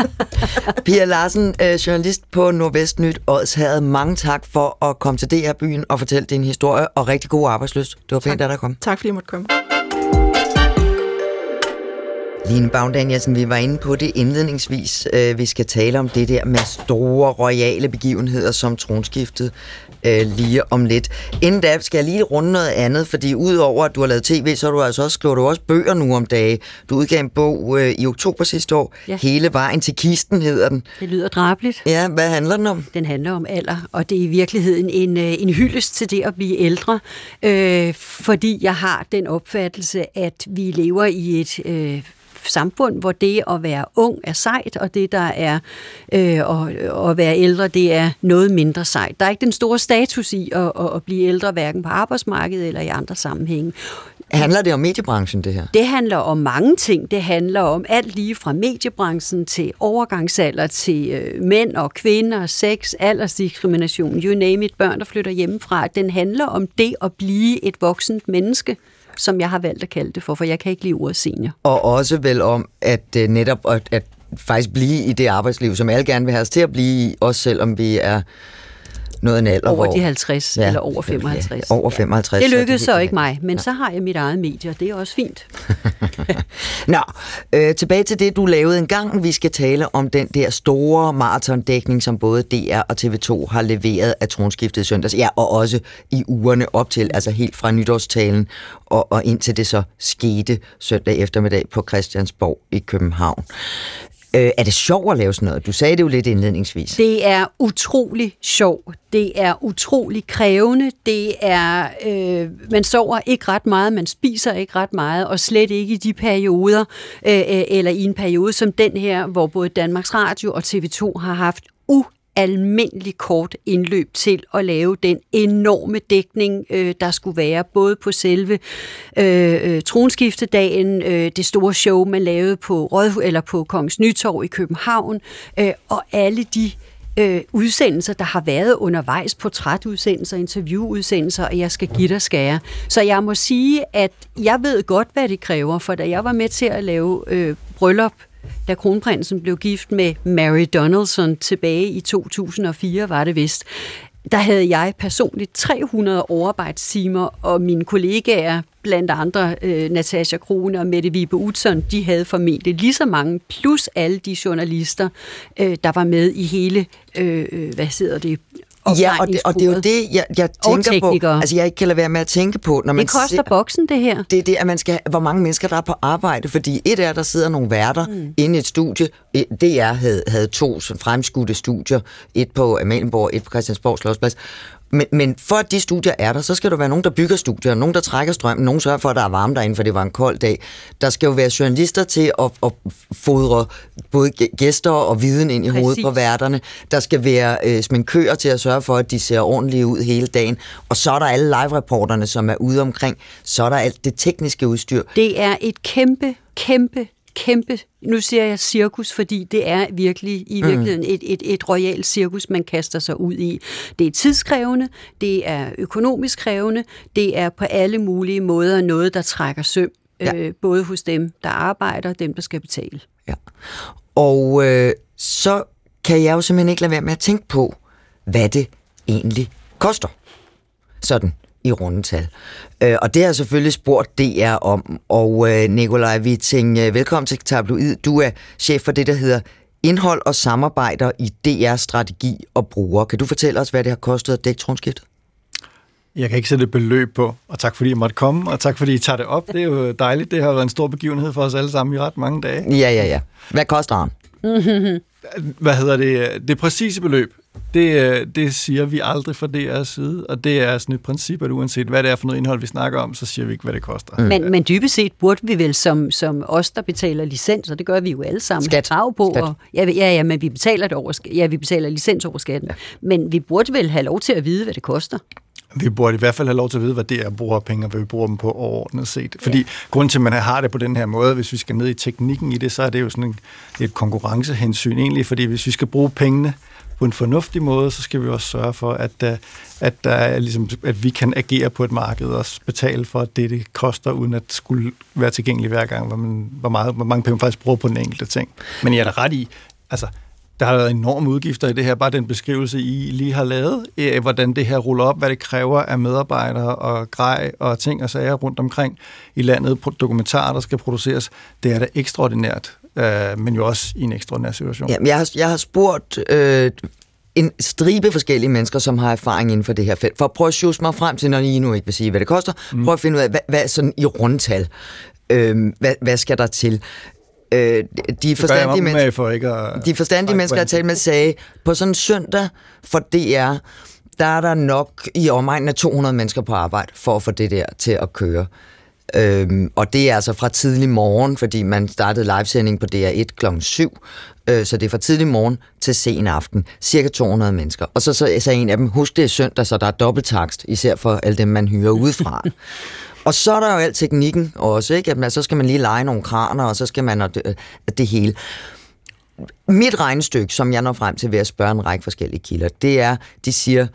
Pia Larsen, øh, journalist på Nordvestnyt Odshavet. Mange tak for at komme til DR-byen og fortælle din historie, og rigtig god arbejdsløst. Det var pænt, at der kom. Tak fordi jeg måtte komme. Line Baum Danielsen, vi var inde på det indledningsvis. Øh, Vi skal tale om det der med store royale begivenheder som tronskiftet øh, lige om lidt. Inden da skal jeg lige runde noget andet, fordi udover at du har lavet tv, så har du altså også, skriver du også bøger nu om dage. Du udgav en bog øh, i oktober sidste år. Ja. Hele vejen til kisten hedder den. Det lyder drabeligt. Ja, hvad handler den om? Den handler om alder, og det er i virkeligheden en, øh, en hyldest til det at blive ældre, øh, fordi jeg har den opfattelse, at vi lever i et øh, samfund, hvor det at være ung er sejt, og det, der er øh, at, at være ældre, det er noget mindre sejt. Der er ikke den store status i at, at, blive ældre, hverken på arbejdsmarkedet eller i andre sammenhænge. Handler det om mediebranchen, det her? Det handler om mange ting. Det handler om alt lige fra mediebranchen til overgangsalder, til øh, mænd og kvinder, sex, aldersdiskrimination, you name it, børn, der flytter hjemmefra. Den handler om det at blive et voksent menneske, som jeg har valgt at kalde det for, for jeg kan ikke lide ordet senior. Og også vel om, at øh, netop at, at faktisk blive i det arbejdsliv, som alle gerne vil have os til at blive i, også selvom vi er af en alder, Over hvor... de 50 ja, eller over 55. Ja, over 55. Det så lykkedes så helt ikke rigtigt. mig, men så har jeg mit eget medie, og det er også fint. Nå, øh, tilbage til det, du lavede en gang. Vi skal tale om den der store maratondækning, som både DR og TV2 har leveret af tronskiftet søndags. Ja, og også i ugerne op til, altså helt fra nytårstalen og, og indtil det så skete søndag eftermiddag på Christiansborg i København. Øh, er det sjovt at lave sådan noget? Du sagde det jo lidt indledningsvis. Det er utrolig sjov. Det er utrolig krævende. Det er, øh, man sover ikke ret meget, man spiser ikke ret meget, og slet ikke i de perioder, øh, øh, eller i en periode som den her, hvor både Danmarks Radio og TV2 har haft almindelig kort indløb til at lave den enorme dækning, øh, der skulle være, både på selve øh, øh, tronskiftedagen, øh, det store show, man lavede på Rådhu, eller på Kongens Nytorv i København, øh, og alle de øh, udsendelser, der har været undervejs, portrætudsendelser, interviewudsendelser, og jeg skal give dig skære. Så jeg må sige, at jeg ved godt, hvad det kræver, for da jeg var med til at lave øh, bryllup da kronprinsen blev gift med Mary Donaldson tilbage i 2004, var det vist, der havde jeg personligt 300 overarbejdstimer, og mine kollegaer, blandt andre øh, Natasha Krone og Mette Vibe Utzon, de havde formentlig lige så mange, plus alle de journalister, øh, der var med i hele, øh, øh hvad hedder det, Ja, og det, og det er jo det, jeg, jeg tænker på. Altså, jeg ikke kan lade være med at tænke på, når man Det koster ser, boksen, det her. det er det, at man skal, hvor mange mennesker der er på arbejde, fordi et er, der sidder nogle værter mm. inde i et studie. Et- DR havde, havde to fremskudte studier, et på Amalienborg, et på Christiansborg Slottsplads, Men, men for at de studier er der, så skal der være nogen, der bygger studier, nogen, der trækker strømmen, nogen sørger for, at der er varme derinde, for det var en kold dag. Der skal jo være journalister til at, at fodre både gæster og viden ind i Præcis. hovedet på værterne. Der skal være øh, sminkører til at sørge for, at de ser ordentligt ud hele dagen. Og så er der alle live-reporterne, som er ude omkring. Så er der alt det tekniske udstyr. Det er et kæmpe, kæmpe kæmpe, nu siger jeg cirkus, fordi det er virkelig i mm. virkeligheden et, et, et royalt cirkus, man kaster sig ud i. Det er tidskrævende, det er økonomisk krævende, det er på alle mulige måder noget, der trækker søm, ja. øh, både hos dem, der arbejder, og dem, der skal betale. Ja. Og øh, så kan jeg jo simpelthen ikke lade være med at tænke på, hvad det egentlig koster. Sådan i rundetal. Øh, og det har jeg selvfølgelig spurgt DR om. Og øh, Nikolaj Witting, øh, velkommen til Tabloid. Du er chef for det, der hedder indhold og samarbejder i DR Strategi og Bruger. Kan du fortælle os, hvad det har kostet at dække tronskiftet? Jeg kan ikke sætte et beløb på, og tak fordi I måtte komme, og tak fordi I tager det op. Det er jo dejligt. Det har været en stor begivenhed for os alle sammen i ret mange dage. Ja, ja, ja. Hvad koster han? Hvad hedder det? Det præcise beløb, det, øh, det siger vi aldrig fra DR's side, og det er sådan et princip, at uanset hvad det er for noget indhold, vi snakker om, så siger vi ikke, hvad det koster. Mm. Men, men dybest set burde vi vel som, som os, der betaler licens, og det gør vi jo alle sammen, Skat. have på. Skat. Og, ja, ja, ja, men vi betaler, det over, ja, vi betaler licens over skatten. Ja. Men vi burde vel have lov til at vide, hvad det koster. Vi burde i hvert fald have lov til at vide, hvad det er, bruger penge, og hvad vi bruger dem på overordnet set. Fordi ja. grunden til, at man har det på den her måde, hvis vi skal ned i teknikken i det, så er det jo sådan en, et konkurrencehensyn egentlig, fordi hvis vi skal bruge pengene på en fornuftig måde, så skal vi også sørge for, at, øh, at, der er, ligesom, at vi kan agere på et marked og betale for det, det koster, uden at skulle være tilgængelig hver gang, hvor, man, hvor, meget, hvor mange penge man faktisk bruger på den enkelte ting. Men jeg er da ret i, altså, der har været enorme udgifter i det her, bare den beskrivelse, I lige har lavet, af hvordan det her ruller op, hvad det kræver af medarbejdere og grej og ting og sager rundt omkring i landet, dokumentarer, der skal produceres, det er da ekstraordinært øh, men jo også i en ekstraordinær situation. Ja, jeg, har, jeg har spurgt øh, en stribe forskellige mennesker, som har erfaring inden for det her felt, for at prøve at sjuse mig frem til, når I nu ikke vil sige, hvad det koster, mm. prøv at finde ud af, hvad, hvad sådan i rundtal, øh, hvad, hvad skal der til? Øh, de forstandige, mennesker, for ikke at, de forstandige mennesker, jeg talte med, sagde, på sådan en søndag for DR, der er der nok i omegnen af 200 mennesker på arbejde for at få det der til at køre. Øhm, og det er altså fra tidlig morgen, fordi man startede livesending på DR1 kl. 7, øh, så det er fra tidlig morgen til sen aften. Cirka 200 mennesker. Og så, så sagde en af dem, husk det er søndag, så der er dobbelttakst, især for alle dem, man hyrer udefra. og så er der jo alt teknikken også, ikke? At man, så skal man lige lege nogle kraner, og så skal man og det, det hele. Mit regnestykke, som jeg når frem til ved at spørge en række forskellige kilder, det er, de siger,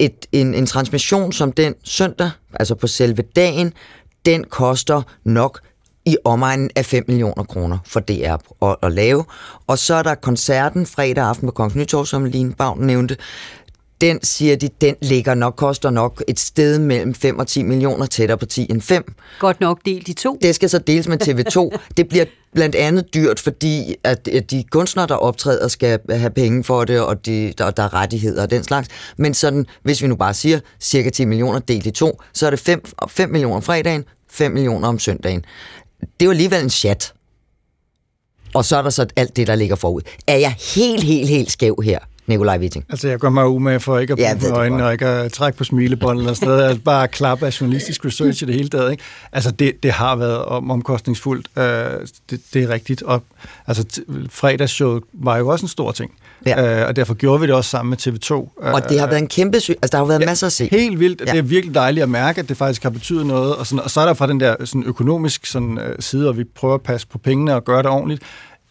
et, en, en transmission som den søndag, altså på selve dagen, den koster nok i omegnen af 5 millioner kroner for DR at, at lave. Og så er der koncerten fredag aften på Kongens Nytorv, som Line Bavn nævnte. Den, siger de, den ligger nok, koster nok et sted mellem 5 og 10 millioner, tættere på 10 end 5. Godt nok delt i to. Det skal så deles med TV2. det bliver blandt andet dyrt, fordi at de kunstnere, der optræder, skal have penge for det, og de, der, der er rettigheder og den slags. Men sådan, hvis vi nu bare siger cirka 10 millioner delt i to, så er det 5, 5 millioner fredagen, 5 millioner om søndagen. Det er jo alligevel en chat. Og så er der så alt det, der ligger forud. Er jeg helt, helt, helt skæv her? Nikolaj Witting. Altså, jeg går mig umage for ikke at ja, på øjnene og ikke at trække på smilebåndet eller sådan noget. Altså, bare klappe af journalistisk research i det hele taget. Ikke? Altså, det, det har været om, omkostningsfuldt. Uh, det, det er rigtigt. Og altså, fredagsshowet var jo også en stor ting. Ja. Uh, og derfor gjorde vi det også sammen med TV2. Uh, og det har været en kæmpe sy- Altså, der har været ja, masser at se. Helt vildt. Ja. Det er virkelig dejligt at mærke, at det faktisk har betydet noget. Og, sådan, og så er der fra den der sådan økonomisk sådan, uh, side, og vi prøver at passe på pengene og gøre det ordentligt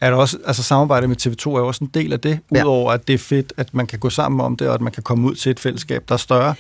er der også, altså samarbejde med TV2 er jo også en del af det, ja. udover at det er fedt, at man kan gå sammen om det, og at man kan komme ud til et fællesskab, der er større.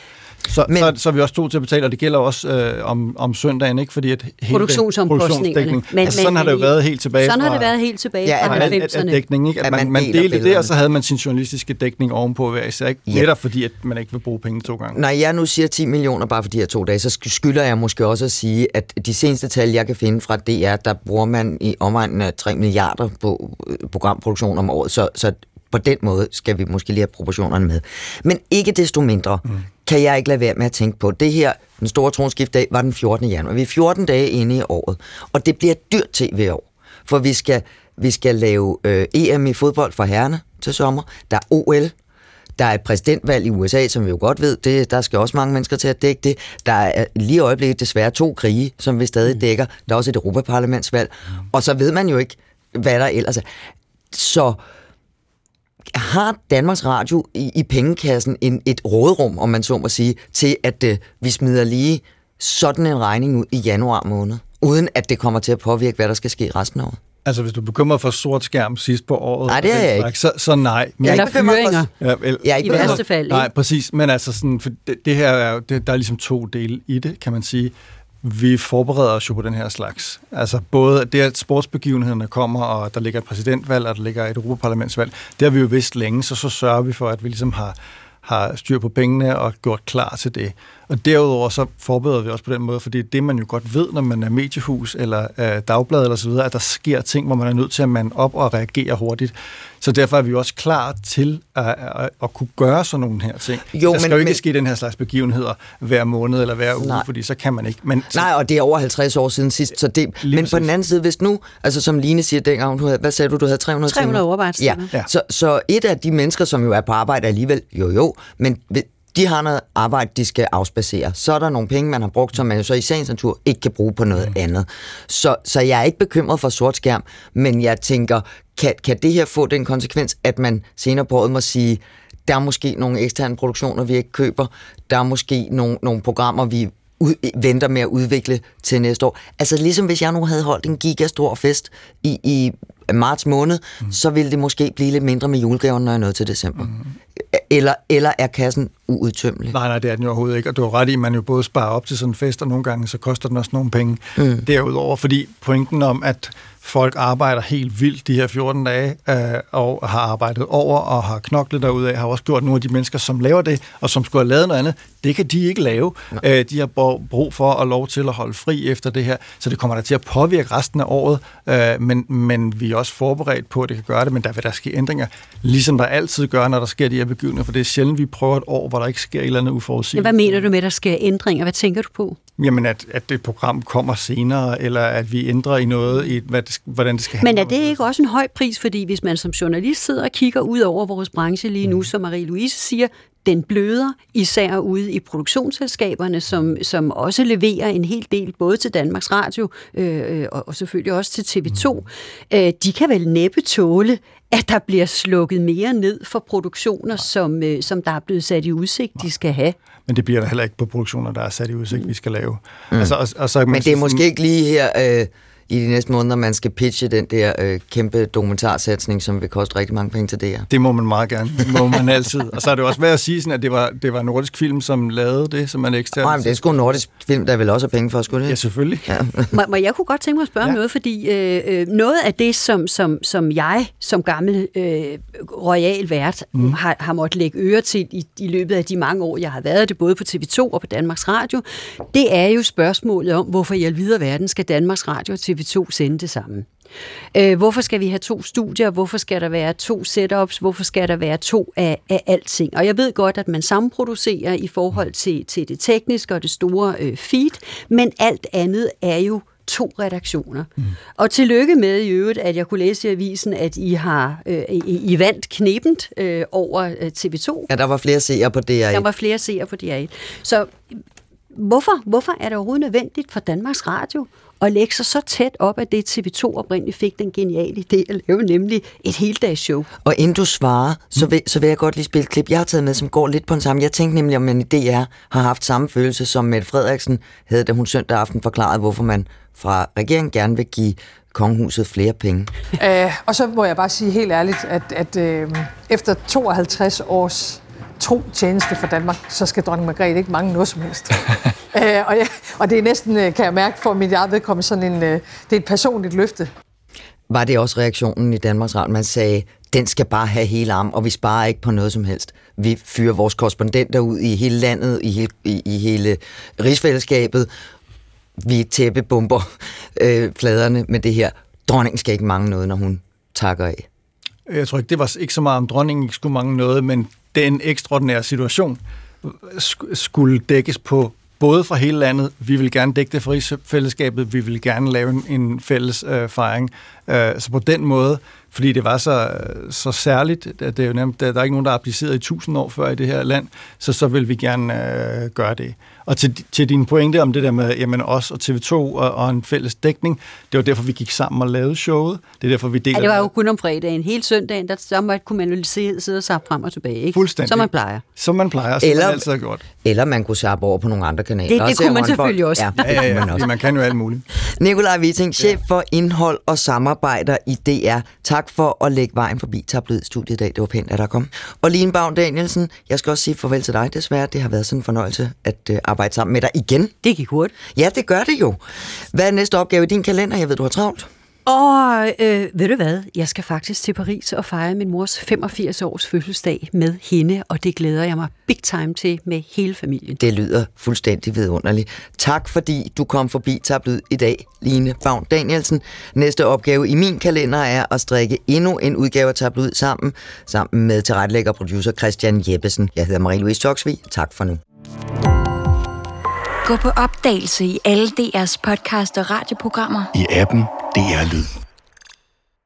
Så, Men, så, så er vi også to til at betale, og det gælder også øh, om, om søndagen, ikke? Fordi at hele produktionsomkostningerne. Men, altså, sådan men, har det jo været helt tilbage Sådan har det været helt tilbage ja, fra 90'erne. Dækning, ikke? At, at man, man, man delte det, og så havde man sin journalistiske dækning ovenpå hver især. Ikke? Ja. Netop fordi, at man ikke vil bruge penge to gange. Når jeg nu siger 10 millioner bare for de her to dage, så skylder jeg måske også at sige, at de seneste tal, jeg kan finde fra DR, der bruger man i omegnen af 3 milliarder på øh, programproduktion om året. Så, så på den måde skal vi måske lige have proportionerne med. Men ikke desto mindre mm. kan jeg ikke lade være med at tænke på, det her, den store tronskiftdag, var den 14. januar. Vi er 14 dage inde i året, og det bliver dyrt tv i år. For vi skal, vi skal lave øh, EM i fodbold for herrene til sommer. Der er OL. Der er et præsidentvalg i USA, som vi jo godt ved, det, der skal også mange mennesker til at dække det. Der er lige i øjeblikket desværre to krige, som vi stadig mm. dækker. Der er også et Europaparlamentsvalg. Og så ved man jo ikke, hvad der ellers er. Så har Danmarks Radio i, i pengekassen en, et rådrum, om man så må sige, til at uh, vi smider lige sådan en regning ud i januar måned, uden at det kommer til at påvirke, hvad der skal ske resten af året? Altså, hvis du bekymrer for sort skærm sidst på året, Nej, det er jeg ikke. Så, så nej. Men jeg er ikke fyringer. Ja, vel, Jeg er ikke I værste fald? Nej, præcis. Men altså, sådan, for det, det her er det, der er ligesom to dele i det, kan man sige. Vi forbereder os jo på den her slags. Altså både det, at sportsbegivenhederne kommer, og der ligger et præsidentvalg, og der ligger et Europaparlamentsvalg, det har vi jo vidst længe, så så sørger vi for, at vi ligesom har, har styr på pengene og gjort klar til det. Og derudover så forbereder vi os på den måde, fordi det man jo godt ved, når man er mediehus eller øh, dagblad eller så videre, at der sker ting, hvor man er nødt til at mande op og reagere hurtigt. Så derfor er vi også klar til at, at, at kunne gøre sådan nogle her ting. Jo, der skal men- jo ikke men- ske den her slags begivenheder hver måned eller hver uge, Nej. fordi så kan man ikke. Men, Nej, og det er over 50 år siden sidst, så det, men præcis. på den anden side, hvis nu, altså som Line siger dengang, du havde, hvad sagde du, du havde 300 300 timer? overarbejdstimer. Ja, Ja. Så, så et af de mennesker, som jo er på arbejde alligevel, jo jo, men de har noget arbejde, de skal afspacere. Så er der nogle penge, man har brugt, som man jo så i sagens natur ikke kan bruge på noget mm. andet. Så, så jeg er ikke bekymret for sort skærm, men jeg tænker, kan, kan det her få den konsekvens, at man senere på året må sige, der er måske nogle eksterne produktioner, vi ikke køber, der er måske nogle, nogle programmer, vi ud, venter med at udvikle til næste år. Altså ligesom hvis jeg nu havde holdt en gigastor fest i, i marts måned, mm. så ville det måske blive lidt mindre med julegaven, når jeg nåede til december. Mm. Eller, eller er kassen uudtømmelig? Nej, nej, det er den jo overhovedet ikke. Og du har ret i, at man jo både sparer op til sådan en fest, og nogle gange så koster den også nogle penge mm. derudover. Fordi pointen om, at folk arbejder helt vildt de her 14 dage, øh, og har arbejdet over og har knoklet derudad, har også gjort nogle af de mennesker, som laver det, og som skulle have lavet noget andet, det kan de ikke lave. Øh, de har brug for at lov til at holde fri efter det her, så det kommer der til at påvirke resten af året, øh, men, men vi er også forberedt på, at det kan gøre det, men der vil der ske ændringer, ligesom der altid gør, når der sker de her begivenheder, for det er sjældent, vi prøver et år, hvor der ikke sker et eller andet Ja, uforudsigeligt. hvad mener du med, at der sker ændringer? Hvad tænker du på? Jamen, at, at det program kommer senere, eller at vi ændrer i noget, i hvad det, skal- hvordan det skal Men er det ikke også en høj pris, fordi hvis man som journalist sidder og kigger ud over vores branche lige nu, som Marie-Louise siger, den bløder, især ude i produktionsselskaberne, som, som også leverer en hel del, både til Danmarks Radio øh, og, og selvfølgelig også til TV2. Øh, de kan vel næppe tåle, at der bliver slukket mere ned for produktioner, som, øh, som der er blevet sat i udsigt, de skal have. Men det bliver der heller ikke på produktioner, der er sat i udsigt, vi skal lave. Mm. Altså, og, og så, Men det er sådan- måske ikke lige her øh, i de næste måneder, man skal pitche den der øh, kæmpe dokumentarsatsning, som vil koste rigtig mange penge til det her. Det må man meget gerne. Det må man altid. Og så er det også værd at sige, sådan, at det var, det var Nordisk Film, som lavede det, som man ekstern. Nej, men det er sgu en nordisk film, der vil også have penge for, skulle det? Ja, selvfølgelig. Ja. Må, må jeg kunne godt tænke mig at spørge ja. noget, fordi øh, øh, noget af det, som, som, som jeg som gammel øh, royal vært mm. har, har måttet lægge øre til i, i løbet af de mange år, jeg har været det, både på TV2 og på Danmarks Radio, det er jo spørgsmålet om, hvorfor i alvidere verden skal Danmarks Radio og TV2 sende det sammen. Øh, hvorfor skal vi have to studier? Hvorfor skal der være to setups? Hvorfor skal der være to af, af alting? Og jeg ved godt, at man samproducerer i forhold til, til det tekniske og det store øh, feed, men alt andet er jo to redaktioner. Mm. Og tillykke med i øvrigt, at jeg kunne læse i avisen, at I har øh, I, I vandt knebent øh, over øh, TV2. Ja, der var flere seere på DR1. Der var flere seere på DR1. Så hvorfor, hvorfor er det overhovedet nødvendigt for Danmarks Radio at lægge sig så tæt op, at det TV2 oprindeligt fik den geniale idé at lave, nemlig et heldagsshow? Og inden du svarer, så vil, så vil jeg godt lige spille et klip, jeg har taget med, som går lidt på den samme. Jeg tænkte nemlig, om man i DR har haft samme følelse, som Mette Frederiksen havde, da hun søndag aften forklarede, hvorfor man fra regeringen gerne vil give kongehuset flere penge. Øh, og så må jeg bare sige helt ærligt, at, at øh, efter 52 års tro tjeneste for Danmark, så skal dronning Margrethe ikke mange noget som helst. øh, og, jeg, og det er næsten, øh, kan jeg mærke, for mit eget vedkommende sådan en, øh, det er et personligt løfte. Var det også reaktionen i Danmarks Radio? Man sagde, den skal bare have hele arm, og vi sparer ikke på noget som helst. Vi fyrer vores korrespondenter ud i hele landet, i hele, i, i hele rigsfællesskabet. Vi tæppebomber øh, pladerne med det her. Dronningen skal ikke mange noget, når hun takker af. Jeg tror ikke, det var ikke så meget om dronningen ikke skulle mange noget, men den ekstraordinære situation skulle dækkes på både fra hele landet. Vi vil gerne dække det for fællesskabet. Vi vil gerne lave en, en fælles øh, fejring. Øh, så på den måde fordi det var så, så særligt, at det er jo nemt, der, er ikke nogen, der har appliceret i tusind år før i det her land, så så vil vi gerne øh, gøre det. Og til, til din pointe om det der med jamen, os og TV2 og, og en fælles dækning, det var derfor, vi gik sammen og lavede showet. Det er derfor, vi deler... Ja, det var jo kun om fredagen. Hele søndagen, der, der måtte, kunne man jo sidde, og sappe frem og tilbage. Ikke? Fuldstændig. Som man plejer. Som man plejer, som Eller- man altid har gjort. Eller man kunne sappe over på nogle andre kanaler. Det- det kunne man håndbold. selvfølgelig også. Ja, Ja, ja, ja. man Fordi også. man kan jo alt muligt. Nikolaj Witting, chef for indhold og samarbejder i DR. Tak for at lægge vejen forbi tabloidstudiet i dag. Det var pænt, at der kom. Og Line Bavn Danielsen, jeg skal også sige farvel til dig desværre. Det har været sådan en fornøjelse at øh, arbejde sammen med dig igen. Det gik hurtigt. Ja, det gør det jo. Hvad er næste opgave i din kalender? Jeg ved, du har travlt. Og øh, ved du hvad? Jeg skal faktisk til Paris og fejre min mors 85 års fødselsdag med hende, og det glæder jeg mig big time til med hele familien. Det lyder fuldstændig vidunderligt. Tak fordi du kom forbi Tabloid i dag, Line Bavn Danielsen. Næste opgave i min kalender er at strikke endnu en udgave af Tabloid sammen, sammen med tilrettelægger og producer Christian Jeppesen. Jeg hedder Marie-Louise Toksvig. Tak for nu. Gå på opdagelse i alle DR's podcast og radioprogrammer. I appen DR Lyd.